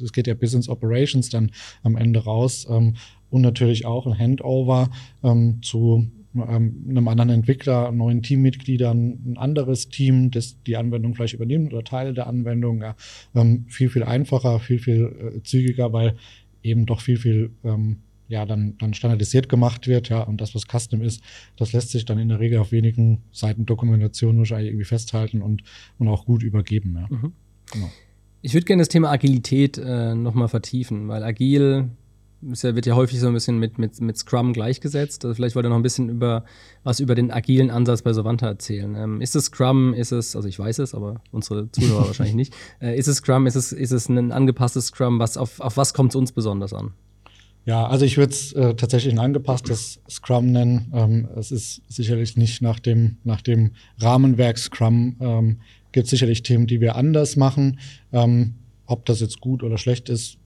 das geht ja bis ins Operations dann am Ende raus. Und natürlich auch ein Handover ähm, zu ähm, einem anderen Entwickler, neuen Teammitgliedern, ein anderes Team, das die Anwendung vielleicht übernimmt oder Teile der Anwendung. Ja, ähm, viel, viel einfacher, viel, viel äh, zügiger, weil eben doch viel, viel ähm, ja, dann, dann standardisiert gemacht wird, ja, und das, was Custom ist, das lässt sich dann in der Regel auf wenigen Seiten Dokumentation wahrscheinlich irgendwie festhalten und, und auch gut übergeben, ja. Mhm. Genau. Ich würde gerne das Thema Agilität äh, nochmal vertiefen, weil agil ist ja, wird ja häufig so ein bisschen mit, mit, mit Scrum gleichgesetzt. Also vielleicht wollt ihr noch ein bisschen über was über den agilen Ansatz bei Sovanta erzählen. Ähm, ist es Scrum? Ist es, also ich weiß es, aber unsere Zuhörer wahrscheinlich nicht. Äh, ist es Scrum? Ist es, ist es ein angepasstes Scrum? Was, auf, auf was kommt es uns besonders an? Ja, also ich würde es äh, tatsächlich ein angepasstes Scrum nennen. Ähm, es ist sicherlich nicht nach dem, nach dem Rahmenwerk Scrum. Ähm, Gibt sicherlich Themen, die wir anders machen. Ähm, ob das jetzt gut oder schlecht ist,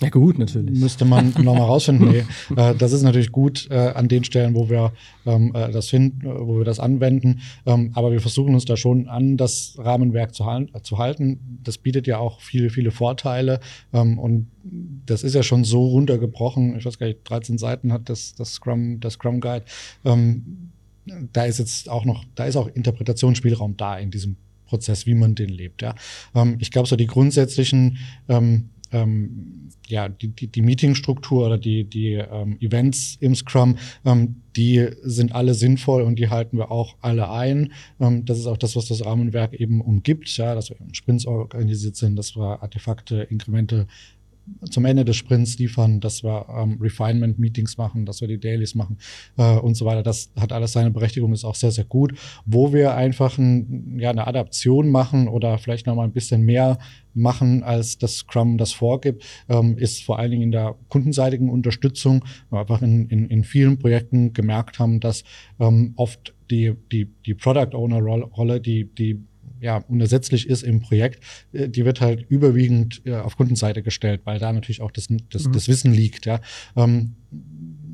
ja, gut, natürlich. Müsste man nochmal rausfinden. Nee, äh, das ist natürlich gut äh, an den Stellen, wo wir ähm, äh, das finden, äh, wo wir das anwenden. Ähm, aber wir versuchen uns da schon an das Rahmenwerk zu, zu halten. Das bietet ja auch viele, viele Vorteile. Ähm, und das ist ja schon so runtergebrochen. Ich weiß gar nicht, 13 Seiten hat das, das Scrum, das Scrum Guide. Ähm, da ist jetzt auch noch, da ist auch Interpretationsspielraum da in diesem Prozess, wie man den lebt. Ja. Ähm, ich glaube, so die grundsätzlichen ähm, ja, die, die, die Meetingstruktur oder die, die ähm, Events im Scrum, ähm, die sind alle sinnvoll und die halten wir auch alle ein. Ähm, das ist auch das, was das Rahmenwerk eben umgibt, ja, dass wir in Sprints organisiert sind, dass wir Artefakte, Inkremente zum Ende des Sprints liefern, dass wir ähm, Refinement-Meetings machen, dass wir die Dailies machen äh, und so weiter. Das hat alles seine Berechtigung, ist auch sehr, sehr gut. Wo wir einfach ein, ja, eine Adaption machen oder vielleicht noch mal ein bisschen mehr machen, als das Scrum das vorgibt, ähm, ist vor allen Dingen in der kundenseitigen Unterstützung, wir einfach in, in, in vielen Projekten gemerkt haben, dass ähm, oft die, die, die Product Owner Rolle, die, die ja, unersetzlich ist im Projekt, äh, die wird halt überwiegend äh, auf Kundenseite gestellt, weil da natürlich auch das, das, mhm. das Wissen liegt. Ja. Ähm,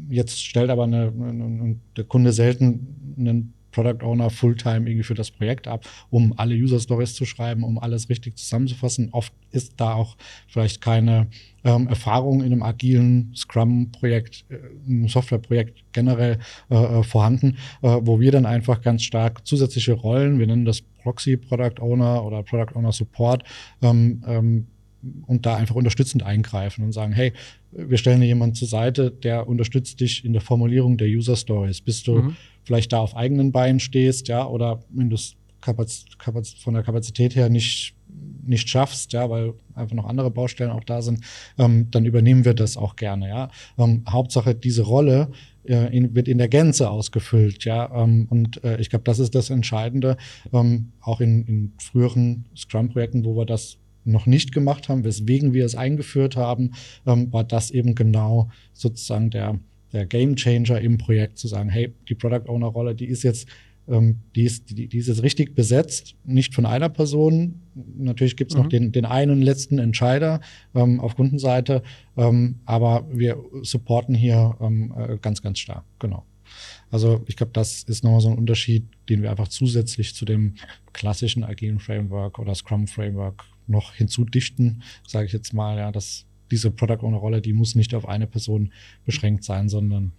jetzt stellt aber eine, eine, der Kunde selten einen Product Owner Fulltime irgendwie für das Projekt ab, um alle User Stories zu schreiben, um alles richtig zusammenzufassen. Oft ist da auch vielleicht keine ähm, Erfahrung in einem agilen Scrum-Projekt, äh, einem Software-Projekt generell äh, äh, vorhanden, äh, wo wir dann einfach ganz stark zusätzliche Rollen, wir nennen das Proxy Product Owner oder Product Owner Support, ähm, ähm, und da einfach unterstützend eingreifen und sagen, hey, wir stellen dir jemanden zur Seite, der unterstützt dich in der Formulierung der User Stories. Bist du mhm. Vielleicht da auf eigenen Beinen stehst, ja, oder wenn du es von der Kapazität her nicht nicht schaffst, ja, weil einfach noch andere Baustellen auch da sind, ähm, dann übernehmen wir das auch gerne, ja. Ähm, Hauptsache diese Rolle äh, in, wird in der Gänze ausgefüllt, ja. Ähm, und äh, ich glaube, das ist das Entscheidende, ähm, auch in, in früheren Scrum-Projekten, wo wir das noch nicht gemacht haben, weswegen wir es eingeführt haben, ähm, war das eben genau sozusagen der, der Game Changer im Projekt, zu sagen, hey, die Product Owner Rolle, die ist jetzt ähm, die, ist, die, die ist jetzt richtig besetzt, nicht von einer Person. Natürlich gibt es mhm. noch den, den einen letzten Entscheider ähm, auf Kundenseite, ähm, aber wir supporten hier ähm, äh, ganz, ganz stark, genau. Also ich glaube, das ist nochmal so ein Unterschied, den wir einfach zusätzlich zu dem klassischen agilen Framework oder Scrum Framework noch hinzudichten, sage ich jetzt mal, ja, dass diese Product Owner Rolle, die muss nicht auf eine Person beschränkt sein, sondern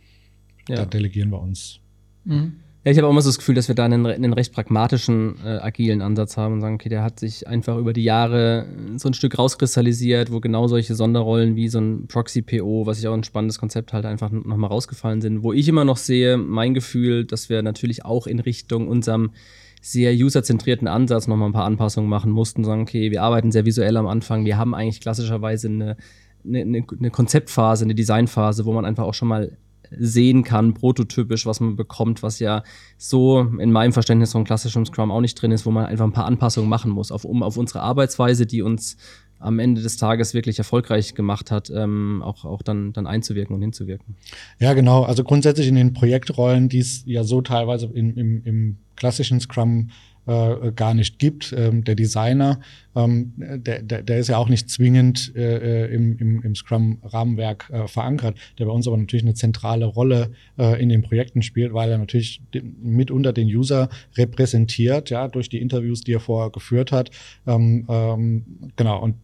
ja. da delegieren wir uns. Mhm. Ja, ich habe auch immer so das Gefühl, dass wir da einen, einen recht pragmatischen, äh, agilen Ansatz haben und sagen, okay, der hat sich einfach über die Jahre so ein Stück rauskristallisiert, wo genau solche Sonderrollen wie so ein Proxy-PO, was ich auch ein spannendes Konzept halt einfach nochmal rausgefallen sind. Wo ich immer noch sehe, mein Gefühl, dass wir natürlich auch in Richtung unserem sehr userzentrierten Ansatz nochmal ein paar Anpassungen machen mussten, sagen, okay, wir arbeiten sehr visuell am Anfang, wir haben eigentlich klassischerweise eine, eine, eine Konzeptphase, eine Designphase, wo man einfach auch schon mal sehen kann, prototypisch, was man bekommt, was ja so in meinem Verständnis von klassischem Scrum auch nicht drin ist, wo man einfach ein paar Anpassungen machen muss, auf, um auf unsere Arbeitsweise, die uns am Ende des Tages wirklich erfolgreich gemacht hat, ähm, auch, auch dann, dann einzuwirken und hinzuwirken. Ja, genau. Also grundsätzlich in den Projektrollen, die es ja so teilweise in, im, im klassischen Scrum gar nicht gibt. Ähm, der Designer, ähm, der, der, der ist ja auch nicht zwingend äh, äh, im, im, im Scrum-Rahmenwerk äh, verankert, der bei uns aber natürlich eine zentrale Rolle äh, in den Projekten spielt, weil er natürlich mitunter den User repräsentiert, ja, durch die Interviews, die er vorher geführt hat. Ähm, ähm, genau, und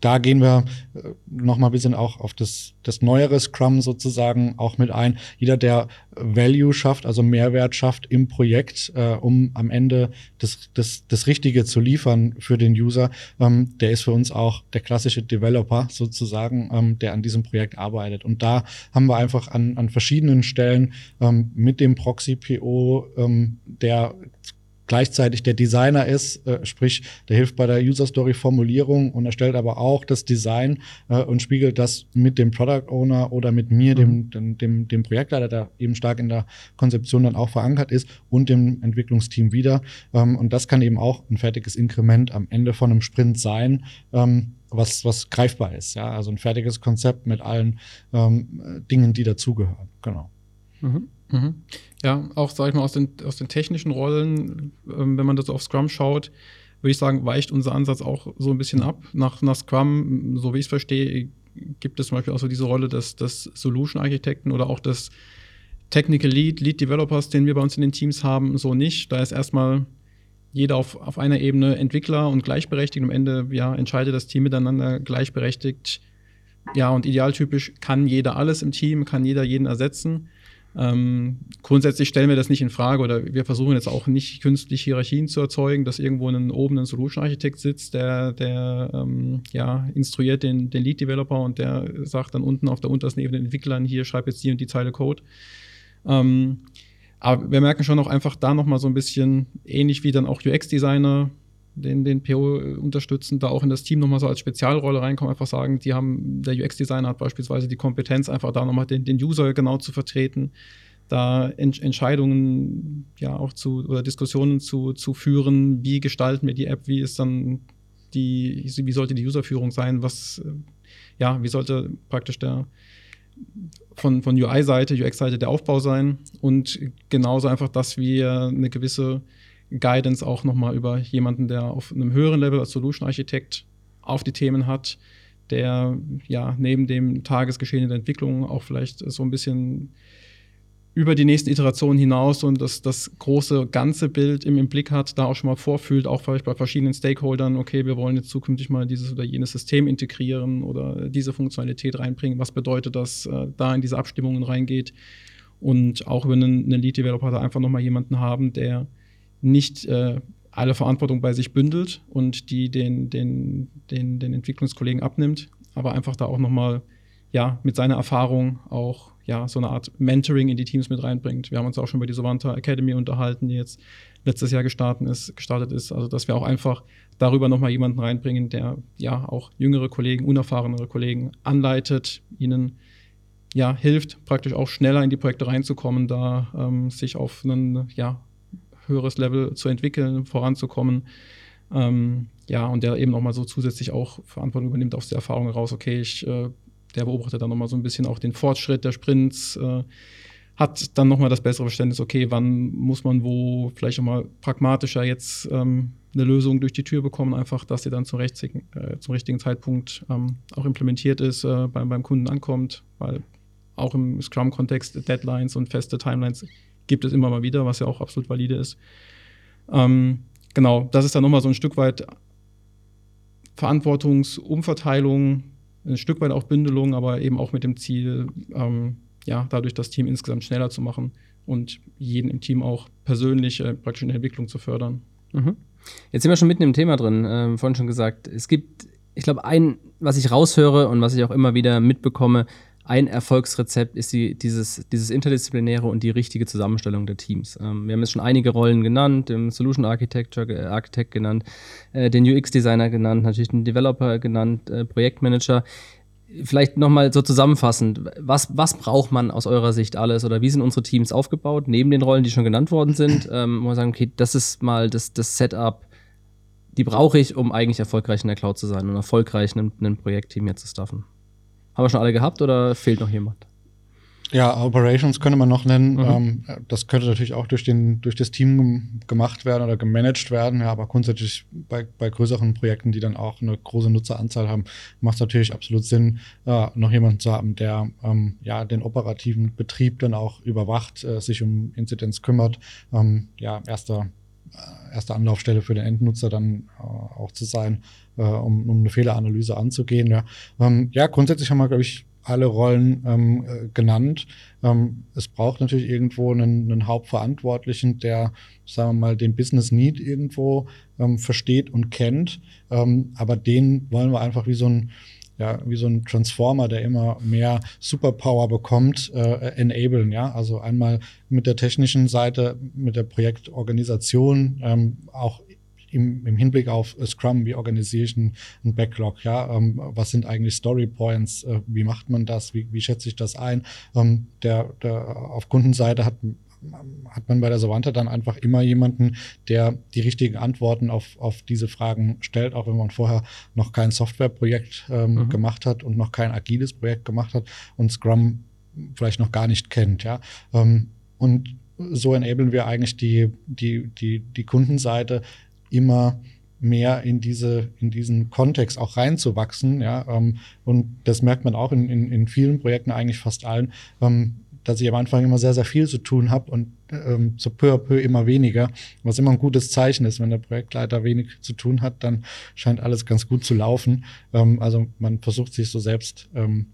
da gehen wir äh, noch mal ein bisschen auch auf das, das neuere Scrum sozusagen auch mit ein. Jeder, der Value schafft, also Mehrwert schafft im Projekt, äh, um am Ende das, das, das Richtige zu liefern für den User, ähm, der ist für uns auch der klassische Developer sozusagen, ähm, der an diesem Projekt arbeitet. Und da haben wir einfach an, an verschiedenen Stellen ähm, mit dem Proxy-PO, ähm, der gleichzeitig der Designer ist, äh, sprich, der hilft bei der User Story Formulierung und erstellt aber auch das Design äh, und spiegelt das mit dem Product Owner oder mit mir, mhm. dem, dem, dem, Projektleiter, der eben stark in der Konzeption dann auch verankert ist und dem Entwicklungsteam wieder. Ähm, und das kann eben auch ein fertiges Inkrement am Ende von einem Sprint sein. Ähm, was, was greifbar ist, ja, also ein fertiges Konzept mit allen ähm, Dingen, die dazugehören. Genau. Mhm. Mhm. Ja, auch, sag ich mal, aus den, aus den technischen Rollen, ähm, wenn man das auf Scrum schaut, würde ich sagen, weicht unser Ansatz auch so ein bisschen ab. Nach, nach Scrum, so wie ich es verstehe, gibt es zum Beispiel auch so diese Rolle des, des Solution-Architekten oder auch des Technical Lead, Lead Developers, den wir bei uns in den Teams haben, so nicht. Da ist erstmal jeder auf, auf einer Ebene Entwickler und gleichberechtigt. Am Ende ja, entscheidet das Team miteinander gleichberechtigt. Ja, und idealtypisch kann jeder alles im Team, kann jeder jeden ersetzen. Ähm, grundsätzlich stellen wir das nicht in Frage oder wir versuchen jetzt auch nicht künstlich Hierarchien zu erzeugen, dass irgendwo ein, oben ein Solution Architekt sitzt, der, der ähm, ja, instruiert den, den Lead Developer und der sagt dann unten auf der untersten Ebene den Entwicklern, hier schreib jetzt die und die Zeile Code. Ähm, aber wir merken schon auch einfach da nochmal so ein bisschen ähnlich wie dann auch UX-Designer den, den PO unterstützen, da auch in das Team nochmal so als Spezialrolle reinkommen, einfach sagen, die haben, der UX-Designer hat beispielsweise die Kompetenz, einfach da nochmal den, den User genau zu vertreten, da Ent Entscheidungen ja auch zu oder Diskussionen zu, zu führen, wie gestalten wir die App, wie ist dann die, wie sollte die Userführung sein, was, ja, wie sollte praktisch der von, von UI-Seite, UX-Seite der Aufbau sein und genauso einfach, dass wir eine gewisse Guidance auch nochmal über jemanden, der auf einem höheren Level als Solution Architekt auf die Themen hat, der ja neben dem Tagesgeschehen der Entwicklung auch vielleicht so ein bisschen über die nächsten Iterationen hinaus und das, das große ganze Bild im, im Blick hat, da auch schon mal vorfühlt, auch vielleicht bei verschiedenen Stakeholdern, okay, wir wollen jetzt zukünftig mal dieses oder jenes System integrieren oder diese Funktionalität reinbringen. Was bedeutet das, äh, da in diese Abstimmungen reingeht? Und auch über einen, einen Lead-Developer da einfach nochmal jemanden haben, der nicht äh, alle Verantwortung bei sich bündelt und die den, den, den, den Entwicklungskollegen abnimmt, aber einfach da auch nochmal ja, mit seiner Erfahrung auch ja, so eine Art Mentoring in die Teams mit reinbringt. Wir haben uns auch schon über die Savanta Academy unterhalten, die jetzt letztes Jahr gestartet ist, gestartet ist. Also, dass wir auch einfach darüber nochmal jemanden reinbringen, der ja auch jüngere Kollegen, unerfahrenere Kollegen anleitet, ihnen ja hilft, praktisch auch schneller in die Projekte reinzukommen, da ähm, sich auf einen ja, höheres Level zu entwickeln, voranzukommen. Ähm, ja, und der eben nochmal so zusätzlich auch Verantwortung übernimmt aus der Erfahrung heraus, okay, ich, äh, der beobachtet dann nochmal so ein bisschen auch den Fortschritt der Sprints, äh, hat dann nochmal das bessere Verständnis, okay, wann muss man wo vielleicht nochmal pragmatischer jetzt ähm, eine Lösung durch die Tür bekommen, einfach, dass sie dann zum richtigen, äh, zum richtigen Zeitpunkt ähm, auch implementiert ist, äh, beim, beim Kunden ankommt, weil auch im Scrum-Kontext Deadlines und feste Timelines gibt es immer mal wieder, was ja auch absolut valide ist. Ähm, genau, das ist dann nochmal so ein Stück weit Verantwortungsumverteilung, ein Stück weit auch Bündelung, aber eben auch mit dem Ziel, ähm, ja, dadurch das Team insgesamt schneller zu machen und jeden im Team auch persönlich äh, praktisch in der Entwicklung zu fördern. Mhm. Jetzt sind wir schon mitten im Thema drin, ähm, vorhin schon gesagt. Es gibt, ich glaube, ein, was ich raushöre und was ich auch immer wieder mitbekomme, ein Erfolgsrezept ist die, dieses, dieses interdisziplinäre und die richtige Zusammenstellung der Teams. Ähm, wir haben jetzt schon einige Rollen genannt, den Solution Architecture, äh, Architect genannt, äh, den UX-Designer genannt, natürlich den Developer genannt, äh, Projektmanager. Vielleicht nochmal so zusammenfassend, was, was braucht man aus eurer Sicht alles oder wie sind unsere Teams aufgebaut, neben den Rollen, die schon genannt worden sind, ähm, wo wir sagen, okay, das ist mal das, das Setup, die brauche ich, um eigentlich erfolgreich in der Cloud zu sein und erfolgreich ein, ein Projektteam hier zu staffen. Haben wir schon alle gehabt oder fehlt noch jemand? Ja, Operations könnte man noch nennen. Mhm. Ähm, das könnte natürlich auch durch, den, durch das Team gemacht werden oder gemanagt werden. Ja, aber grundsätzlich bei, bei größeren Projekten, die dann auch eine große Nutzeranzahl haben, macht es natürlich absolut Sinn, äh, noch jemanden zu haben, der ähm, ja den operativen Betrieb dann auch überwacht, äh, sich um Inzidenz kümmert. Ähm, ja, erster erste Anlaufstelle für den Endnutzer dann äh, auch zu sein, äh, um, um eine Fehleranalyse anzugehen. Ja, ähm, ja grundsätzlich haben wir, glaube ich, alle Rollen ähm, äh, genannt. Ähm, es braucht natürlich irgendwo einen, einen, Hauptverantwortlichen, der, sagen wir mal, den Business Need irgendwo ähm, versteht und kennt. Ähm, aber den wollen wir einfach wie so ein ja, wie so ein Transformer, der immer mehr Superpower bekommt, äh, enablen, ja. Also einmal mit der technischen Seite, mit der Projektorganisation, ähm, auch im, im Hinblick auf Scrum, wie organisiere ich einen, Backlog, ja, ähm, was sind eigentlich Story Points, äh, wie macht man das, wie, wie schätze ich das ein? Ähm, der, der auf Kundenseite hat hat man bei der Savanta dann einfach immer jemanden, der die richtigen Antworten auf, auf diese Fragen stellt, auch wenn man vorher noch kein Softwareprojekt ähm, mhm. gemacht hat und noch kein agiles Projekt gemacht hat und Scrum vielleicht noch gar nicht kennt. Ja? Ähm, und so enablen wir eigentlich die, die, die, die Kundenseite immer mehr in diese in diesen Kontext auch reinzuwachsen ja ähm, und das merkt man auch in, in, in vielen Projekten eigentlich fast allen ähm, dass ich am Anfang immer sehr, sehr viel zu tun habe und ähm, so peu à peu immer weniger, was immer ein gutes Zeichen ist. Wenn der Projektleiter wenig zu tun hat, dann scheint alles ganz gut zu laufen. Ähm, also man versucht sich so selbst ähm,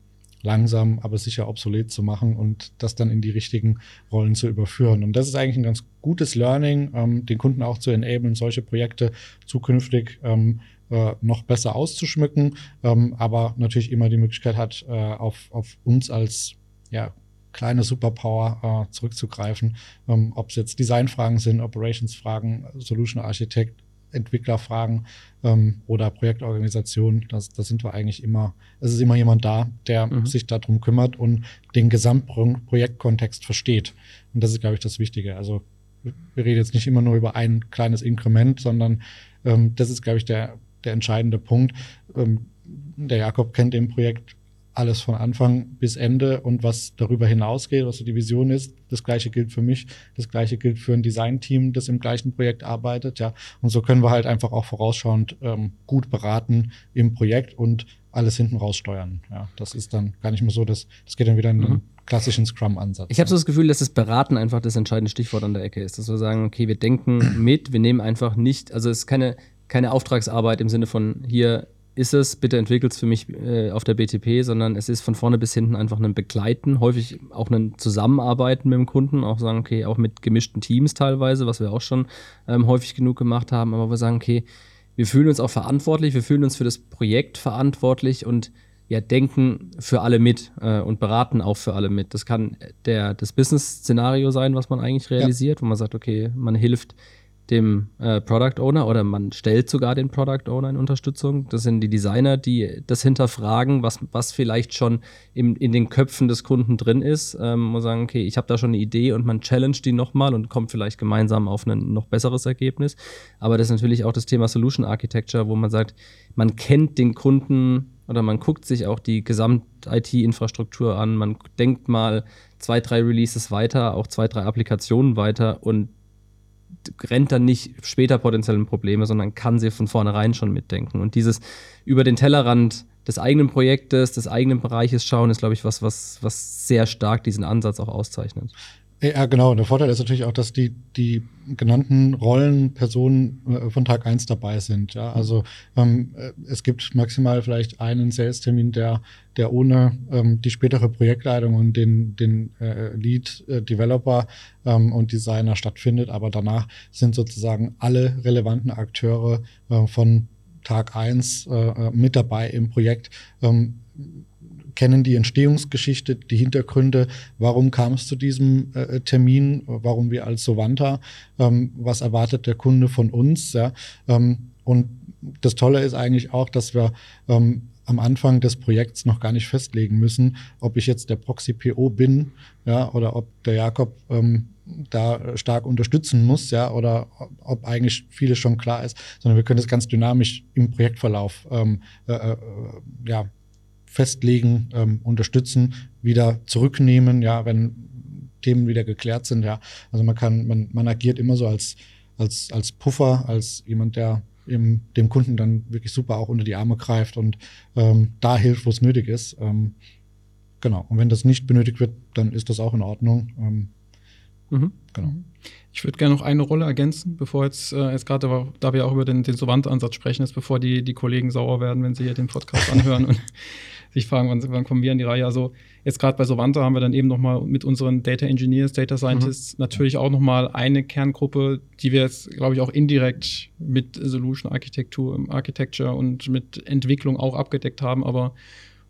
langsam, aber sicher obsolet zu machen und das dann in die richtigen Rollen zu überführen. Und das ist eigentlich ein ganz gutes Learning, ähm, den Kunden auch zu enablen, solche Projekte zukünftig ähm, äh, noch besser auszuschmücken, ähm, aber natürlich immer die Möglichkeit hat, äh, auf, auf uns als ja, kleine Superpower äh, zurückzugreifen, ähm, ob es jetzt Designfragen sind, Operationsfragen, Solution Architect, Entwicklerfragen ähm, oder Projektorganisation, da sind wir eigentlich immer, es ist immer jemand da, der mhm. sich darum kümmert und den Gesamtprojektkontext versteht. Und das ist, glaube ich, das Wichtige. Also wir reden jetzt nicht immer nur über ein kleines Inkrement, sondern ähm, das ist, glaube ich, der, der entscheidende Punkt. Ähm, der Jakob kennt im Projekt alles von Anfang bis Ende und was darüber hinausgeht, was so die Vision ist. Das gleiche gilt für mich, das gleiche gilt für ein Designteam, das im gleichen Projekt arbeitet, ja. Und so können wir halt einfach auch vorausschauend ähm, gut beraten im Projekt und alles hinten raus steuern. Ja, das ist dann gar nicht mehr so, das, das geht dann wieder in den mhm. klassischen Scrum-Ansatz. Ich habe so das Gefühl, dass das Beraten einfach das entscheidende Stichwort an der Ecke ist, dass wir sagen, okay, wir denken mit, wir nehmen einfach nicht, also es ist keine keine Auftragsarbeit im Sinne von hier ist es, bitte entwickelt es für mich äh, auf der BTP, sondern es ist von vorne bis hinten einfach ein Begleiten, häufig auch ein Zusammenarbeiten mit dem Kunden, auch sagen, okay, auch mit gemischten Teams teilweise, was wir auch schon ähm, häufig genug gemacht haben, aber wir sagen, okay, wir fühlen uns auch verantwortlich, wir fühlen uns für das Projekt verantwortlich und ja, denken für alle mit äh, und beraten auch für alle mit. Das kann der, das Business-Szenario sein, was man eigentlich realisiert, ja. wo man sagt, okay, man hilft dem äh, Product Owner oder man stellt sogar den Product Owner in Unterstützung. Das sind die Designer, die das hinterfragen, was, was vielleicht schon im, in den Köpfen des Kunden drin ist. Ähm, und sagen, okay, ich habe da schon eine Idee und man challenge die nochmal und kommt vielleicht gemeinsam auf ein noch besseres Ergebnis. Aber das ist natürlich auch das Thema Solution Architecture, wo man sagt, man kennt den Kunden oder man guckt sich auch die Gesamt-IT-Infrastruktur an, man denkt mal zwei, drei Releases weiter, auch zwei, drei Applikationen weiter und rennt dann nicht später potenziellen Probleme, sondern kann sie von vornherein schon mitdenken. Und dieses über den Tellerrand des eigenen Projektes, des eigenen Bereiches schauen, ist, glaube ich, was, was, was sehr stark diesen Ansatz auch auszeichnet. Ja, genau. Und der Vorteil ist natürlich auch, dass die, die genannten Rollen, Personen äh, von Tag eins dabei sind. Ja, also ähm, äh, es gibt maximal vielleicht einen Sales-Termin, der, der ohne ähm, die spätere Projektleitung und den, den äh, Lead-Developer ähm, und Designer stattfindet. Aber danach sind sozusagen alle relevanten Akteure äh, von Tag eins äh, äh mit dabei im Projekt. Ähm, kennen die Entstehungsgeschichte, die Hintergründe, warum kam es zu diesem äh, Termin, warum wir als Sovanta, ähm, was erwartet der Kunde von uns. Ja? Ähm, und das Tolle ist eigentlich auch, dass wir ähm, am Anfang des Projekts noch gar nicht festlegen müssen, ob ich jetzt der Proxy-PO bin, ja, oder ob der Jakob ähm, da stark unterstützen muss, ja, oder ob eigentlich vieles schon klar ist, sondern wir können das ganz dynamisch im Projektverlauf ähm, äh, äh, ja, festlegen, ähm, unterstützen, wieder zurücknehmen, ja, wenn Themen wieder geklärt sind, ja. Also man kann, man, man agiert immer so als, als, als Puffer, als jemand, der im, dem Kunden dann wirklich super auch unter die Arme greift und ähm, da hilft, wo es nötig ist. Ähm, genau. Und wenn das nicht benötigt wird, dann ist das auch in Ordnung. Ähm, mhm. Genau. Ich würde gerne noch eine Rolle ergänzen, bevor jetzt, äh, jetzt gerade, da wir auch über den, den Sovant-Ansatz sprechen, ist, bevor die, die Kollegen sauer werden, wenn sie hier den Podcast anhören und sich fragen, wann, wann kommen wir in die Reihe. Also jetzt gerade bei Sovanta haben wir dann eben nochmal mit unseren Data Engineers, Data Scientists mhm. natürlich auch nochmal eine Kerngruppe, die wir jetzt, glaube ich, auch indirekt mit Solution Architektur, Architecture und mit Entwicklung auch abgedeckt haben, aber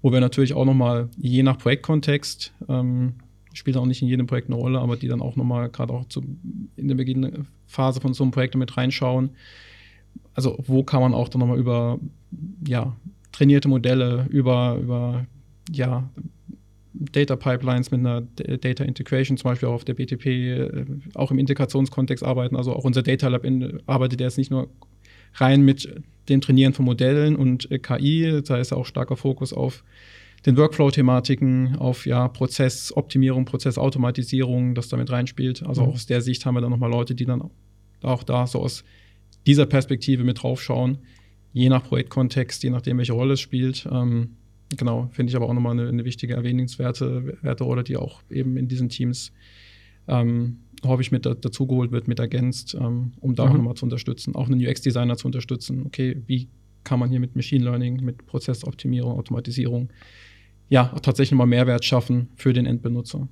wo wir natürlich auch nochmal je nach Projektkontext ähm, spielt auch nicht in jedem Projekt eine Rolle, aber die dann auch nochmal gerade auch zu, in der Beginnphase von so einem Projekt mit reinschauen. Also wo kann man auch dann nochmal über ja, trainierte Modelle über, über ja, Data Pipelines mit einer Data Integration, zum Beispiel auch auf der BTP, äh, auch im Integrationskontext arbeiten. Also auch unser Data Lab in, arbeitet jetzt nicht nur rein mit dem Trainieren von Modellen und äh, KI, da ist auch starker Fokus auf den Workflow-Thematiken, auf ja, Prozessoptimierung, Prozessautomatisierung, das damit reinspielt. Also mhm. aus der Sicht haben wir dann nochmal Leute, die dann auch da so aus dieser Perspektive mit draufschauen je nach Projektkontext, je nachdem, welche Rolle es spielt. Ähm, genau, finde ich aber auch nochmal eine, eine wichtige, erwähnenswerte Werte Rolle, die auch eben in diesen Teams ähm, häufig mit da, dazugeholt wird, mit ergänzt, ähm, um da mhm. auch nochmal zu unterstützen, auch einen UX-Designer zu unterstützen. Okay, wie kann man hier mit Machine Learning, mit Prozessoptimierung, Automatisierung ja, tatsächlich mal Mehrwert schaffen für den Endbenutzer.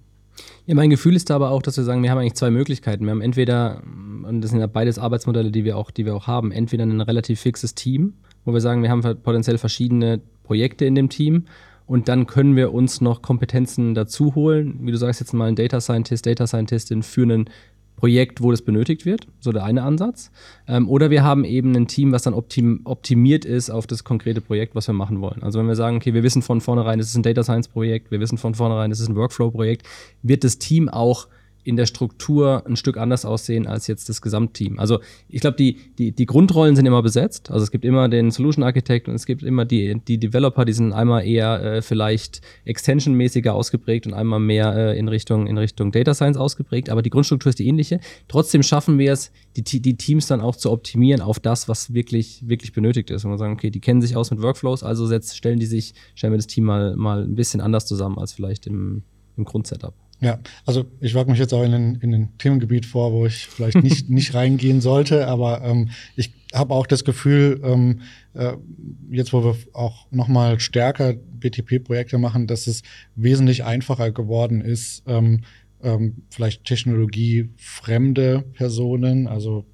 Ja, mein Gefühl ist aber auch, dass wir sagen, wir haben eigentlich zwei Möglichkeiten. Wir haben entweder, und das sind ja beides Arbeitsmodelle, die wir auch, die wir auch haben, entweder ein relativ fixes Team, wo wir sagen, wir haben potenziell verschiedene Projekte in dem Team und dann können wir uns noch Kompetenzen dazu holen. Wie du sagst, jetzt mal ein Data Scientist, Data Scientistin für einen Projekt, wo das benötigt wird, so der eine Ansatz. Ähm, oder wir haben eben ein Team, was dann optim optimiert ist auf das konkrete Projekt, was wir machen wollen. Also wenn wir sagen, okay, wir wissen von vornherein, es ist ein Data Science Projekt, wir wissen von vornherein, es ist ein Workflow Projekt, wird das Team auch in der Struktur ein Stück anders aussehen als jetzt das Gesamtteam. Also ich glaube, die, die, die Grundrollen sind immer besetzt. Also es gibt immer den Solution Architect und es gibt immer die, die Developer, die sind einmal eher äh, vielleicht extension-mäßiger ausgeprägt und einmal mehr äh, in, Richtung, in Richtung Data Science ausgeprägt. Aber die Grundstruktur ist die ähnliche. Trotzdem schaffen wir es, die, die Teams dann auch zu optimieren auf das, was wirklich, wirklich benötigt ist. Und wir sagen, okay, die kennen sich aus mit Workflows, also setzt, stellen die sich, stellen wir das Team mal, mal ein bisschen anders zusammen als vielleicht im, im Grundsetup. Ja, also ich wage mich jetzt auch in ein, in ein Themengebiet vor, wo ich vielleicht nicht, nicht reingehen sollte, aber ähm, ich habe auch das Gefühl, ähm, äh, jetzt wo wir auch nochmal stärker BTP-Projekte machen, dass es wesentlich einfacher geworden ist, ähm, ähm, vielleicht technologiefremde Personen, also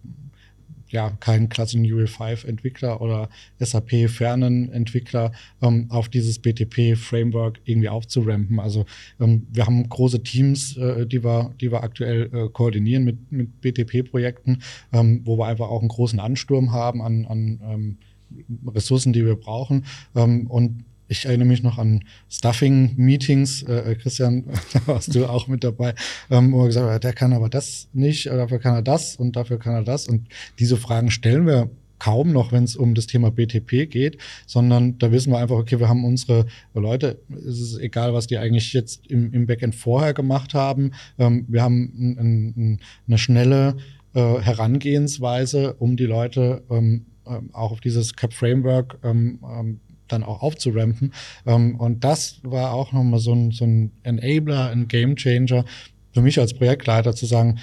ja keinen klassischen UI5-Entwickler oder SAP-fernen Entwickler ähm, auf dieses BTP-Framework irgendwie aufzurampen. Also ähm, wir haben große Teams, äh, die wir, die wir aktuell äh, koordinieren mit, mit BTP-Projekten, ähm, wo wir einfach auch einen großen Ansturm haben an, an ähm, Ressourcen, die wir brauchen. Ähm, und ich erinnere mich noch an Stuffing-Meetings. Äh, äh Christian, da warst du auch mit dabei, ähm, wo er gesagt hat, der kann aber das nicht, dafür kann er das und dafür kann er das. Und diese Fragen stellen wir kaum noch, wenn es um das Thema BTP geht, sondern da wissen wir einfach, okay, wir haben unsere Leute, es ist egal, was die eigentlich jetzt im, im Backend vorher gemacht haben. Ähm, wir haben ein, ein, eine schnelle äh, Herangehensweise, um die Leute ähm, ähm auch auf dieses Cap Framework ähm, ähm dann auch aufzurampen. Ähm, und das war auch nochmal so ein, so ein Enabler, ein Gamechanger für mich als Projektleiter zu sagen,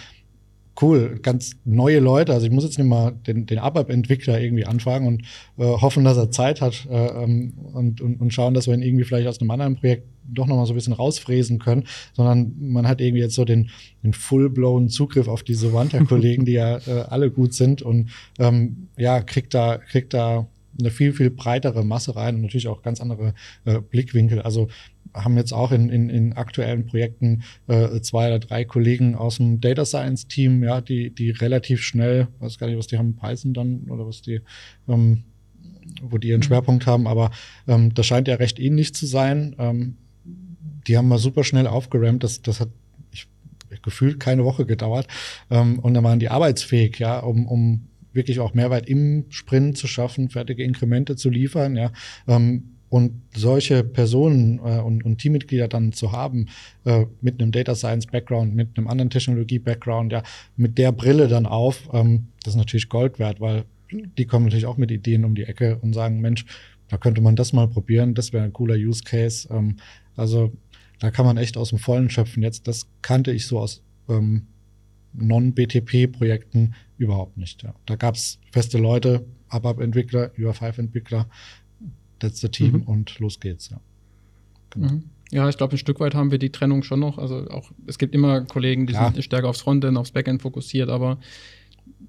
cool, ganz neue Leute. Also ich muss jetzt nicht mal den, den ABAP-Entwickler irgendwie anfragen und äh, hoffen, dass er Zeit hat äh, ähm, und, und, und schauen, dass wir ihn irgendwie vielleicht aus einem anderen Projekt doch nochmal so ein bisschen rausfräsen können, sondern man hat irgendwie jetzt so den, den full-blown Zugriff auf diese Wanta-Kollegen, die ja äh, alle gut sind und ähm, ja, kriegt da, kriegt da eine viel, viel breitere Masse rein und natürlich auch ganz andere äh, Blickwinkel. Also haben jetzt auch in, in, in aktuellen Projekten äh, zwei oder drei Kollegen aus dem Data Science Team, ja, die, die relativ schnell, weiß gar nicht, was die haben, Python dann oder was die, ähm, wo die ihren mhm. Schwerpunkt haben, aber ähm, das scheint ja recht ähnlich zu sein. Ähm, die haben mal super schnell aufgerammt, das, das hat ich, gefühlt keine Woche gedauert. Ähm, und dann waren die arbeitsfähig, ja, um, um wirklich auch Mehrwert im Sprint zu schaffen, fertige Inkremente zu liefern, ja. Ähm, und solche Personen äh, und, und, Teammitglieder dann zu haben, äh, mit einem Data Science Background, mit einem anderen Technologie Background, ja, mit der Brille dann auf, ähm, das ist natürlich Gold wert, weil die kommen natürlich auch mit Ideen um die Ecke und sagen, Mensch, da könnte man das mal probieren, das wäre ein cooler Use Case. Ähm, also da kann man echt aus dem Vollen schöpfen. Jetzt, das kannte ich so aus ähm, Non-BTP-Projekten überhaupt nicht. Ja. Da gab es feste Leute, ABAP-Entwickler, UI5-Entwickler, letzte Team mhm. und los geht's. Ja, genau. mhm. ja ich glaube, ein Stück weit haben wir die Trennung schon noch. Also auch, es gibt immer Kollegen, die ja. sind stärker aufs Frontend, aufs Backend fokussiert, aber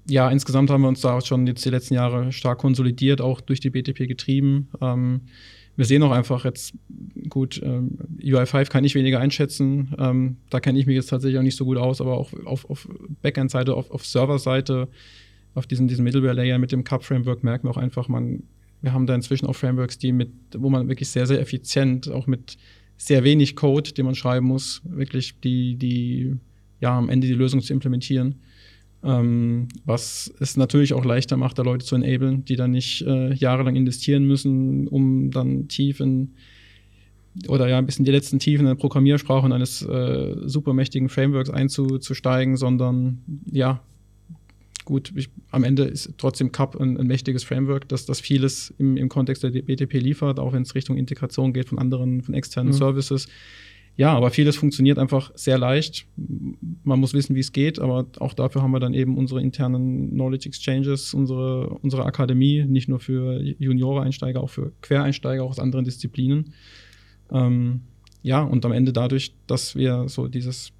ja, insgesamt haben wir uns da schon jetzt die letzten Jahre stark konsolidiert, auch durch die BTP getrieben. Ähm, wir sehen auch einfach jetzt, gut, ähm, UI5 kann ich weniger einschätzen. Ähm, da kenne ich mich jetzt tatsächlich auch nicht so gut aus, aber auch auf, auf Backend-Seite, auf, auf Server-Seite, auf diesem, diesem Middleware-Layer mit dem Cup-Framework merken wir auch einfach, man, wir haben da inzwischen auch Frameworks, die mit, wo man wirklich sehr, sehr effizient, auch mit sehr wenig Code, den man schreiben muss, wirklich die, die, ja, am Ende die Lösung zu implementieren. Ähm, was es natürlich auch leichter macht, da Leute zu enablen, die dann nicht äh, jahrelang investieren müssen, um dann tief in oder ja ein bisschen die letzten Tiefen in der Programmiersprache eines äh, supermächtigen Frameworks einzusteigen, sondern ja, gut, ich, am Ende ist trotzdem CAP ein, ein, mächtiges Framework, das, das vieles im, im Kontext der BTP liefert, auch wenn es Richtung Integration geht von anderen, von externen mhm. Services. Ja, aber vieles funktioniert einfach sehr leicht. Man muss wissen, wie es geht, aber auch dafür haben wir dann eben unsere internen Knowledge Exchanges, unsere, unsere Akademie, nicht nur für Juniore-Einsteiger, auch für Quereinsteiger aus anderen Disziplinen. Ähm, ja, und am Ende dadurch, dass wir so dieses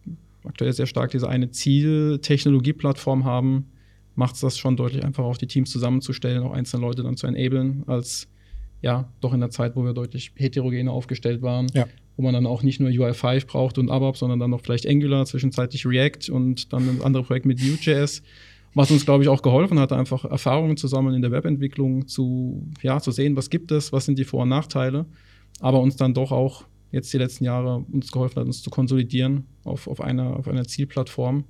aktuell sehr stark diese eine Ziel-Technologie-Plattform haben, macht es das schon deutlich einfacher, auch die Teams zusammenzustellen, auch einzelne Leute dann zu enablen, als ja, doch in der Zeit, wo wir deutlich heterogener aufgestellt waren, ja. Wo man dann auch nicht nur UI5 braucht und ABAP, sondern dann noch vielleicht Angular, zwischenzeitlich React und dann ein anderes Projekt mit Vue.js, was uns, glaube ich, auch geholfen hat, einfach Erfahrungen zu sammeln in der Webentwicklung, zu, ja, zu sehen, was gibt es, was sind die Vor- und Nachteile, aber uns dann doch auch jetzt die letzten Jahre uns geholfen hat, uns zu konsolidieren auf, auf, einer, auf einer Zielplattform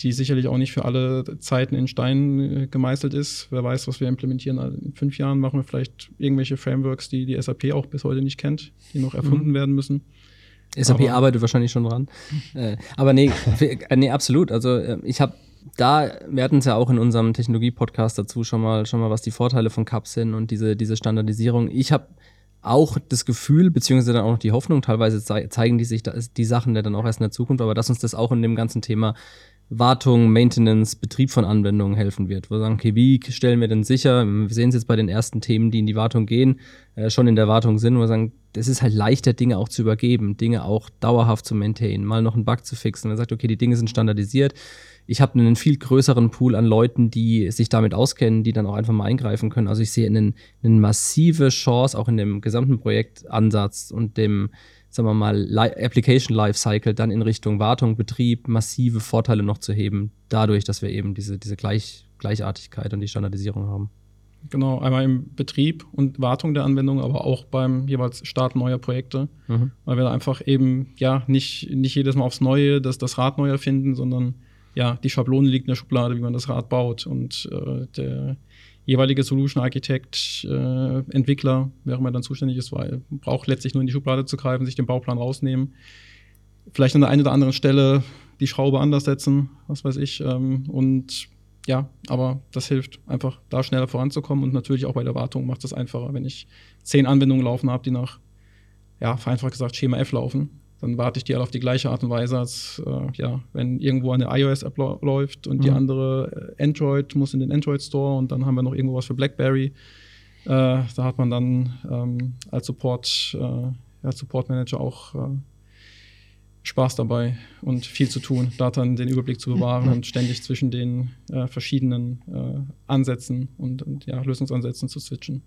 die sicherlich auch nicht für alle Zeiten in Stein äh, gemeißelt ist. Wer weiß, was wir implementieren. In fünf Jahren machen wir vielleicht irgendwelche Frameworks, die die SAP auch bis heute nicht kennt, die noch erfunden mhm. werden müssen. SAP aber, arbeitet wahrscheinlich schon dran. äh, aber nee, äh, nee, absolut. Also äh, ich habe da, wir hatten es ja auch in unserem Technologie-Podcast dazu schon mal, schon mal, was die Vorteile von Cups sind und diese, diese Standardisierung. Ich habe auch das Gefühl, beziehungsweise dann auch noch die Hoffnung, teilweise zeigen die sich die Sachen ja dann auch erst in der Zukunft, aber dass uns das auch in dem ganzen Thema Wartung, Maintenance, Betrieb von Anwendungen helfen wird. Wo wir sagen, okay, wie stellen wir denn sicher, wir sehen es jetzt bei den ersten Themen, die in die Wartung gehen, äh, schon in der Wartung sind, wo wir sagen, es ist halt leichter, Dinge auch zu übergeben, Dinge auch dauerhaft zu maintainen, mal noch einen Bug zu fixen. Man sagt, okay, die Dinge sind standardisiert. Ich habe einen viel größeren Pool an Leuten, die sich damit auskennen, die dann auch einfach mal eingreifen können. Also ich sehe eine, massive Chance auch in dem gesamten Projektansatz und dem sagen wir mal, Application Lifecycle dann in Richtung Wartung, Betrieb massive Vorteile noch zu heben, dadurch, dass wir eben diese, diese Gleich, Gleichartigkeit und die Standardisierung haben. Genau, einmal im Betrieb und Wartung der Anwendung, aber auch beim jeweils Start neuer Projekte, mhm. weil wir einfach eben ja nicht, nicht jedes Mal aufs Neue das, das Rad neu erfinden, sondern ja, die Schablone liegt in der Schublade, wie man das Rad baut und äh, der jeweilige Solution Architekt, äh, Entwickler, auch immer dann zuständig ist, weil braucht letztlich nur in die Schublade zu greifen, sich den Bauplan rausnehmen, vielleicht an der einen oder anderen Stelle die Schraube anders setzen, was weiß ich. Ähm, und ja, aber das hilft einfach, da schneller voranzukommen und natürlich auch bei der Wartung macht es einfacher, wenn ich zehn Anwendungen laufen habe, die nach, ja, vereinfacht gesagt, Schema F laufen dann warte ich die alle auf die gleiche Art und Weise, als äh, ja, wenn irgendwo eine iOS-App läuft und mhm. die andere äh, Android muss in den Android Store und dann haben wir noch irgendwo was für BlackBerry. Äh, da hat man dann ähm, als Support, äh, als Support Manager auch äh, Spaß dabei und viel zu tun, da dann den Überblick zu bewahren und ständig zwischen den äh, verschiedenen Ansätzen und, und ja, Lösungsansätzen zu switchen.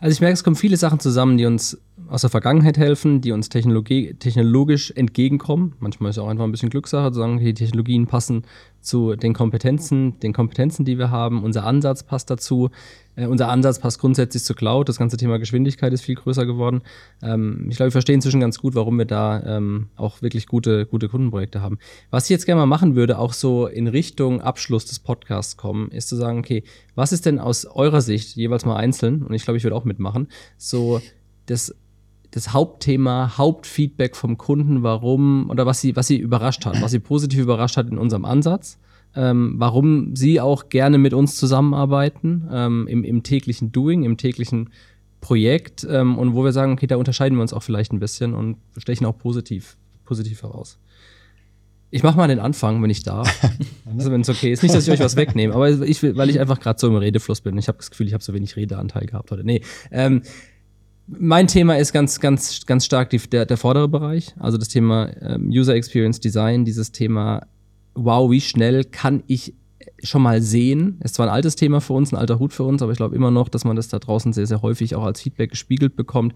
Also ich merke, es kommen viele Sachen zusammen, die uns aus der Vergangenheit helfen, die uns Technologie, technologisch entgegenkommen. Manchmal ist es auch einfach ein bisschen Glückssache zu sagen, die Technologien passen zu den Kompetenzen, den Kompetenzen, die wir haben. Unser Ansatz passt dazu. Äh, unser Ansatz passt grundsätzlich zur Cloud. Das ganze Thema Geschwindigkeit ist viel größer geworden. Ähm, ich glaube, wir verstehen inzwischen ganz gut, warum wir da ähm, auch wirklich gute, gute Kundenprojekte haben. Was ich jetzt gerne mal machen würde, auch so in Richtung Abschluss des Podcasts kommen, ist zu sagen, okay, was ist denn aus eurer Sicht, jeweils mal einzeln, und ich glaube, ich würde auch mitmachen, so das das Hauptthema, Hauptfeedback vom Kunden, warum oder was sie, was sie überrascht hat, was sie positiv überrascht hat in unserem Ansatz ähm, warum sie auch gerne mit uns zusammenarbeiten ähm, im, im, täglichen Doing, im täglichen Projekt ähm, und wo wir sagen, okay, da unterscheiden wir uns auch vielleicht ein bisschen und stechen auch positiv, positiv heraus. Ich mache mal den Anfang, wenn ich darf. also wenn es okay ist. Nicht, dass ich euch was wegnehme, aber ich will, weil ich einfach gerade so im Redefluss bin. Ich habe das Gefühl, ich habe so wenig Redeanteil gehabt heute. Nee. Ähm, mein Thema ist ganz, ganz, ganz stark die, der, der vordere Bereich, also das Thema ähm, User Experience Design, dieses Thema wow, wie schnell kann ich schon mal sehen. Ist zwar ein altes Thema für uns, ein alter Hut für uns, aber ich glaube immer noch, dass man das da draußen sehr, sehr häufig auch als Feedback gespiegelt bekommt.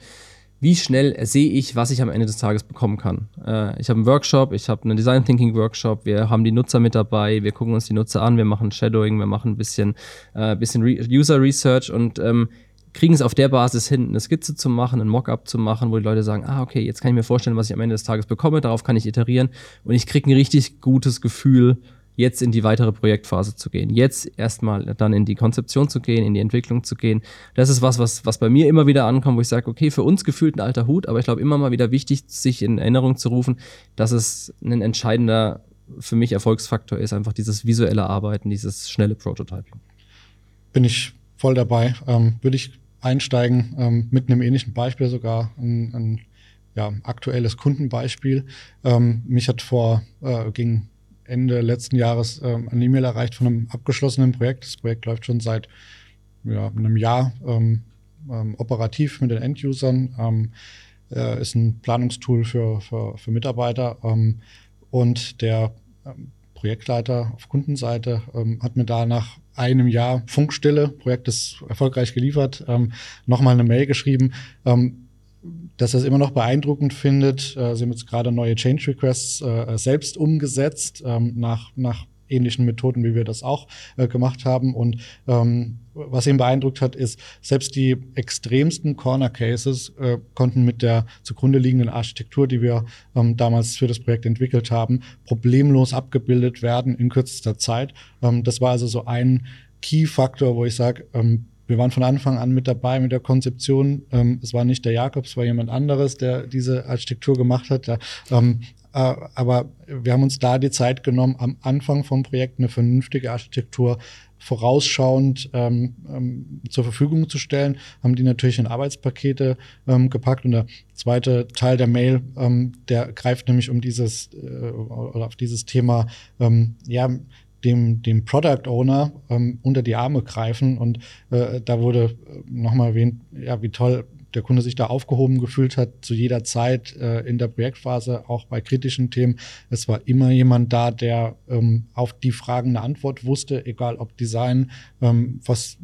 Wie schnell sehe ich, was ich am Ende des Tages bekommen kann? Äh, ich habe einen Workshop, ich habe einen Design Thinking Workshop, wir haben die Nutzer mit dabei, wir gucken uns die Nutzer an, wir machen Shadowing, wir machen ein bisschen, äh, bisschen Re User Research und ähm, kriegen es auf der Basis hin, eine Skizze zu machen, ein Mockup zu machen, wo die Leute sagen, ah, okay, jetzt kann ich mir vorstellen, was ich am Ende des Tages bekomme, darauf kann ich iterieren und ich kriege ein richtig gutes Gefühl, jetzt in die weitere Projektphase zu gehen. Jetzt erstmal dann in die Konzeption zu gehen, in die Entwicklung zu gehen. Das ist was, was, was bei mir immer wieder ankommt, wo ich sage, okay, für uns gefühlt ein alter Hut, aber ich glaube immer mal wieder wichtig, sich in Erinnerung zu rufen, dass es ein entscheidender für mich Erfolgsfaktor ist, einfach dieses visuelle Arbeiten, dieses schnelle Prototyping. Bin ich voll dabei. Ähm, Würde ich einsteigen ähm, mit einem ähnlichen Beispiel sogar, ein, ein ja, aktuelles Kundenbeispiel. Ähm, mich hat vor, äh, ging Ende letzten Jahres ähm, ein E-Mail erreicht von einem abgeschlossenen Projekt. Das Projekt läuft schon seit ja, einem Jahr ähm, ähm, operativ mit den Endusern. Ähm, äh, ist ein Planungstool für, für, für Mitarbeiter. Ähm, und der Projektleiter auf Kundenseite hat mir da nach einem Jahr Funkstille, Projekt ist erfolgreich geliefert, ähm, nochmal eine Mail geschrieben, ähm, dass er es immer noch beeindruckend findet. Äh, sie haben jetzt gerade neue Change Requests äh, selbst umgesetzt, ähm, nach, nach ähnlichen Methoden, wie wir das auch äh, gemacht haben. Und ähm, was ihn beeindruckt hat, ist, selbst die extremsten Corner Cases äh, konnten mit der zugrunde liegenden Architektur, die wir ähm, damals für das Projekt entwickelt haben, problemlos abgebildet werden in kürzester Zeit. Ähm, das war also so ein Key-Faktor, wo ich sage, ähm, wir waren von Anfang an mit dabei mit der Konzeption. Ähm, es war nicht der Jakob, es war jemand anderes, der diese Architektur gemacht hat. Der, ähm, äh, aber wir haben uns da die Zeit genommen, am Anfang vom Projekt eine vernünftige Architektur vorausschauend ähm, ähm, zur Verfügung zu stellen, haben die natürlich in Arbeitspakete ähm, gepackt. Und der zweite Teil der Mail, ähm, der greift nämlich um dieses äh, oder auf dieses Thema, ähm, ja, dem, dem Product Owner ähm, unter die Arme greifen. Und äh, da wurde äh, nochmal erwähnt, ja, wie toll der Kunde sich da aufgehoben gefühlt hat, zu jeder Zeit äh, in der Projektphase, auch bei kritischen Themen. Es war immer jemand da, der ähm, auf die Fragen eine Antwort wusste, egal ob Design, ähm, was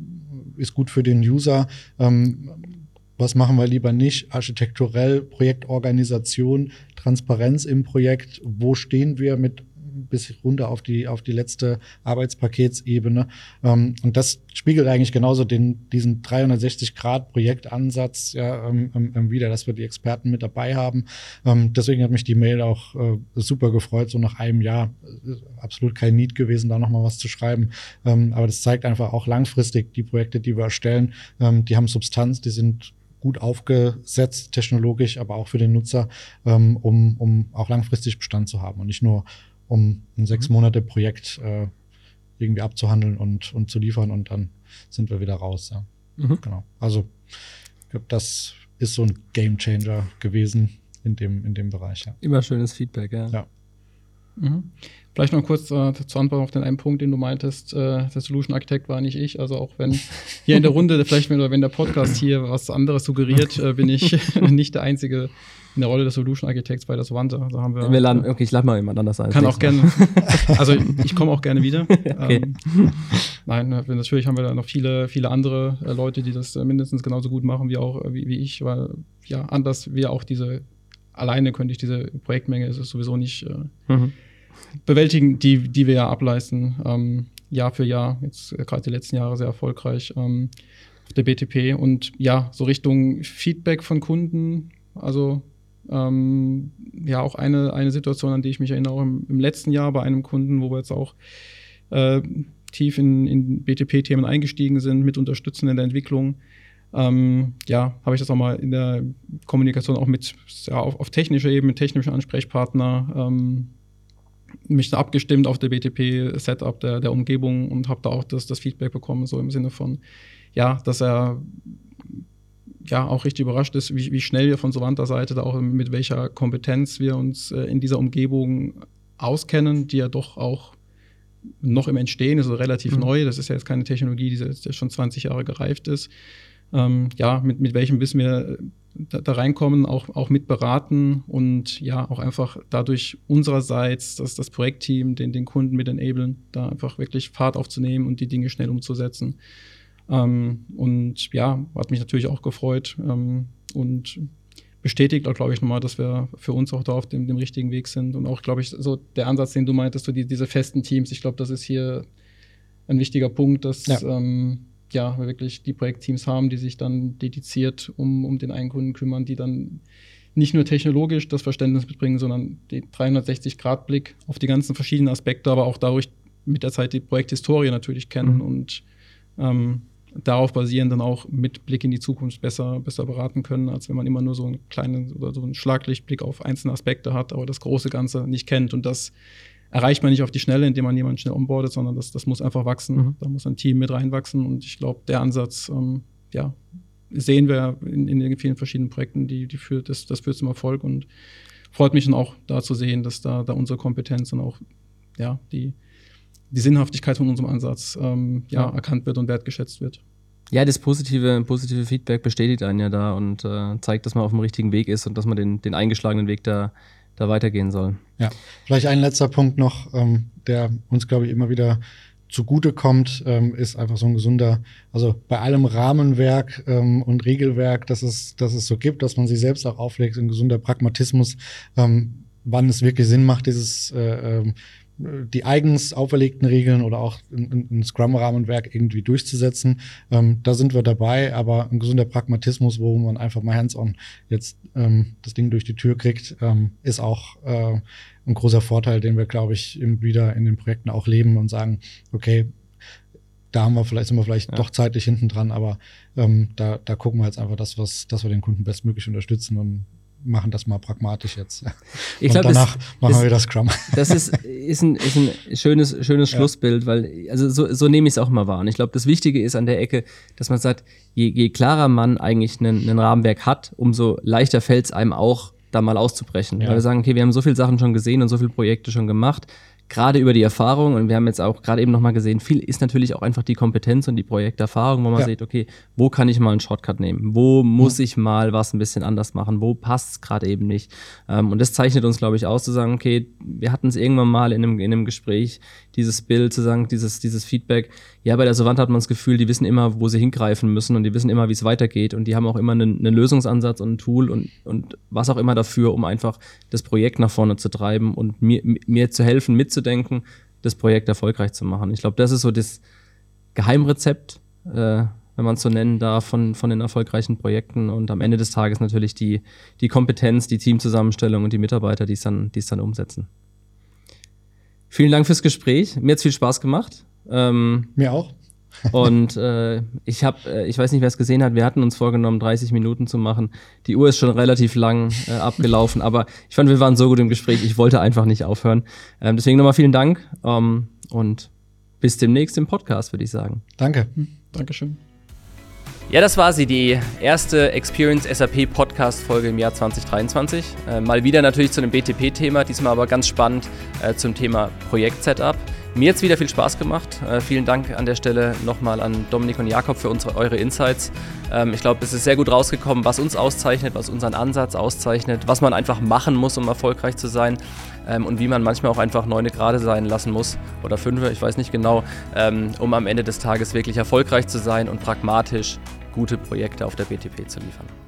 ist gut für den User, ähm, was machen wir lieber nicht, architekturell, Projektorganisation, Transparenz im Projekt, wo stehen wir mit bis runter auf die, auf die letzte Arbeitspaketsebene. Ähm, und das spiegelt eigentlich genauso den, diesen 360-Grad-Projektansatz ja, ähm, ähm, ähm, wieder, dass wir die Experten mit dabei haben. Ähm, deswegen hat mich die Mail auch äh, super gefreut, so nach einem Jahr. Äh, absolut kein Need gewesen, da nochmal was zu schreiben. Ähm, aber das zeigt einfach auch langfristig die Projekte, die wir erstellen, die haben Substanz, die sind gut aufgesetzt, technologisch, aber auch für den Nutzer, um, um auch langfristig Bestand zu haben und nicht nur um ein sechs mhm. Monate Projekt äh, irgendwie abzuhandeln und, und zu liefern und dann sind wir wieder raus. Ja. Mhm. Genau. Also ich glaube, das ist so ein Game Changer gewesen in dem, in dem Bereich. Ja. Immer schönes Feedback, ja. ja. Mhm. Vielleicht noch kurz äh, zur Antwort auf den einen Punkt, den du meintest. Äh, der Solution Architect war nicht ich. Also auch wenn hier in der Runde, vielleicht wenn, wenn der Podcast hier was anderes suggeriert, äh, bin ich nicht der einzige in der Rolle des Solution Architects bei der Savante. Also haben wir, wir laden, okay, ich lade mal jemand anders ein. Kann auch gerne. also ich komme auch gerne wieder. okay. Ähm, nein, äh, natürlich haben wir da noch viele, viele andere äh, Leute, die das äh, mindestens genauso gut machen wie auch wie, wie ich, weil ja anders wir auch diese alleine könnte ich diese Projektmenge ist es sowieso nicht mhm. Bewältigen, die, die wir ja ableisten, ähm, Jahr für Jahr, jetzt gerade die letzten Jahre sehr erfolgreich ähm, auf der BTP. Und ja, so Richtung Feedback von Kunden, also ähm, ja, auch eine, eine Situation, an die ich mich erinnere, im, im letzten Jahr bei einem Kunden, wo wir jetzt auch äh, tief in, in BTP-Themen eingestiegen sind, mit unterstützen in der Entwicklung. Ähm, ja, habe ich das auch mal in der Kommunikation auch mit ja, auf, auf technischer Ebene, mit technischen Ansprechpartner ähm, mich abgestimmt auf der BTP-Setup der, der Umgebung und habe da auch das, das Feedback bekommen, so im Sinne von, ja, dass er ja auch richtig überrascht ist, wie, wie schnell wir von Sovanta Seite da auch mit welcher Kompetenz wir uns äh, in dieser Umgebung auskennen, die ja doch auch noch im Entstehen ist, also relativ mhm. neu. Das ist ja jetzt keine Technologie, die jetzt schon 20 Jahre gereift ist. Ähm, ja, mit, mit welchem Wissen wir da, da, reinkommen, auch, auch mit beraten und ja, auch einfach dadurch unsererseits dass das Projektteam, den, den Kunden mit enablen, da einfach wirklich Fahrt aufzunehmen und die Dinge schnell umzusetzen. Ähm, und ja, hat mich natürlich auch gefreut ähm, und bestätigt auch, glaube ich, nochmal, dass wir für uns auch da auf dem, dem richtigen Weg sind. Und auch, glaube ich, so der Ansatz, den du meintest, so die, diese festen Teams, ich glaube, das ist hier ein wichtiger Punkt, dass ja. Ähm, ja, wir wirklich die Projektteams haben, die sich dann dediziert um, um den einen Kunden kümmern, die dann nicht nur technologisch das Verständnis mitbringen, sondern den 360-Grad-Blick auf die ganzen verschiedenen Aspekte, aber auch dadurch mit der Zeit die Projekthistorie natürlich kennen mhm. und ähm, darauf basieren dann auch mit Blick in die Zukunft besser, besser beraten können, als wenn man immer nur so einen kleinen oder so einen Schlaglichtblick auf einzelne Aspekte hat, aber das große Ganze nicht kennt. Und das erreicht man nicht auf die Schnelle, indem man jemanden schnell onboardet, sondern das, das muss einfach wachsen. Mhm. Da muss ein Team mit reinwachsen. Und ich glaube, der Ansatz, ähm, ja, sehen wir in, in, den vielen verschiedenen Projekten, die, die führt, das, das führt zum Erfolg und freut mich dann auch da zu sehen, dass da, da unsere Kompetenz und auch ja, die, die Sinnhaftigkeit von unserem Ansatz ähm, ja, ja, erkannt wird und wertgeschätzt wird. Ja, das positive, positive Feedback bestätigt einen ja da und äh, zeigt, dass man auf dem richtigen Weg ist und dass man den, den eingeschlagenen Weg da, da weitergehen soll. Ja, vielleicht ein letzter Punkt noch, ähm, der uns, glaube ich, immer wieder zugute kommt, ähm, ist einfach so ein gesunder, also bei allem Rahmenwerk ähm, und Regelwerk, dass es, dass es so gibt, dass man sich selbst auch auflegt, ein gesunder Pragmatismus, ähm, wann es wirklich Sinn macht, dieses äh, ähm, die eigens auferlegten Regeln oder auch ein, Scrum-Rahmenwerk irgendwie durchzusetzen. Ähm, da sind wir dabei, aber ein gesunder Pragmatismus, wo man einfach mal hands-on jetzt ähm, das Ding durch die Tür kriegt, ähm, ist auch äh, ein großer Vorteil, den wir, glaube ich, immer wieder in den Projekten auch leben und sagen, okay, da haben wir vielleicht, sind wir vielleicht ja. doch zeitlich hinten dran, aber ähm, da, da gucken wir jetzt einfach, dass, was, dass wir den Kunden bestmöglich unterstützen und machen das mal pragmatisch jetzt. Ich glaube, danach das, machen das, wir wieder Scrum. Das ist, ist, ein, ist ein schönes, schönes ja. Schlussbild, weil, also so, so nehme ich es auch mal wahr. Und ich glaube, das Wichtige ist an der Ecke, dass man sagt, je, je klarer man eigentlich ein Rahmenwerk hat, umso leichter fällt es einem auch, da mal auszubrechen. Ja. Weil wir sagen, okay, wir haben so viele Sachen schon gesehen und so viele Projekte schon gemacht gerade über die Erfahrung, und wir haben jetzt auch gerade eben nochmal gesehen, viel ist natürlich auch einfach die Kompetenz und die Projekterfahrung, wo man ja. sieht, okay, wo kann ich mal einen Shortcut nehmen? Wo muss ja. ich mal was ein bisschen anders machen? Wo passt es gerade eben nicht? Ähm, und das zeichnet uns, glaube ich, aus, zu sagen, okay, wir hatten es irgendwann mal in einem, in einem Gespräch, dieses Bild, zu sagen, dieses, dieses Feedback. Ja, bei der Savant hat man das Gefühl, die wissen immer, wo sie hingreifen müssen und die wissen immer, wie es weitergeht und die haben auch immer einen, einen Lösungsansatz und ein Tool und, und was auch immer dafür, um einfach das Projekt nach vorne zu treiben und mir, mir zu helfen, mitzudenken, das Projekt erfolgreich zu machen. Ich glaube, das ist so das Geheimrezept, äh, wenn man es so nennen darf, von, von den erfolgreichen Projekten und am Ende des Tages natürlich die, die Kompetenz, die Teamzusammenstellung und die Mitarbeiter, die es dann, die es dann umsetzen. Vielen Dank fürs Gespräch. Mir hat viel Spaß gemacht. Ähm, Mir auch. und äh, ich habe, äh, ich weiß nicht, wer es gesehen hat, wir hatten uns vorgenommen, 30 Minuten zu machen. Die Uhr ist schon relativ lang äh, abgelaufen, aber ich fand, wir waren so gut im Gespräch, ich wollte einfach nicht aufhören. Ähm, deswegen nochmal vielen Dank ähm, und bis demnächst im Podcast, würde ich sagen. Danke. Hm, Dankeschön. Ja, das war sie, die erste Experience SAP Podcast Folge im Jahr 2023. Äh, mal wieder natürlich zu einem BTP-Thema, diesmal aber ganz spannend äh, zum Thema Projekt-Setup. Mir hat es wieder viel Spaß gemacht. Äh, vielen Dank an der Stelle nochmal an Dominik und Jakob für unsere, eure Insights. Ähm, ich glaube, es ist sehr gut rausgekommen, was uns auszeichnet, was unseren Ansatz auszeichnet, was man einfach machen muss, um erfolgreich zu sein ähm, und wie man manchmal auch einfach neune Grade sein lassen muss oder fünf, ich weiß nicht genau, ähm, um am Ende des Tages wirklich erfolgreich zu sein und pragmatisch gute Projekte auf der BTP zu liefern.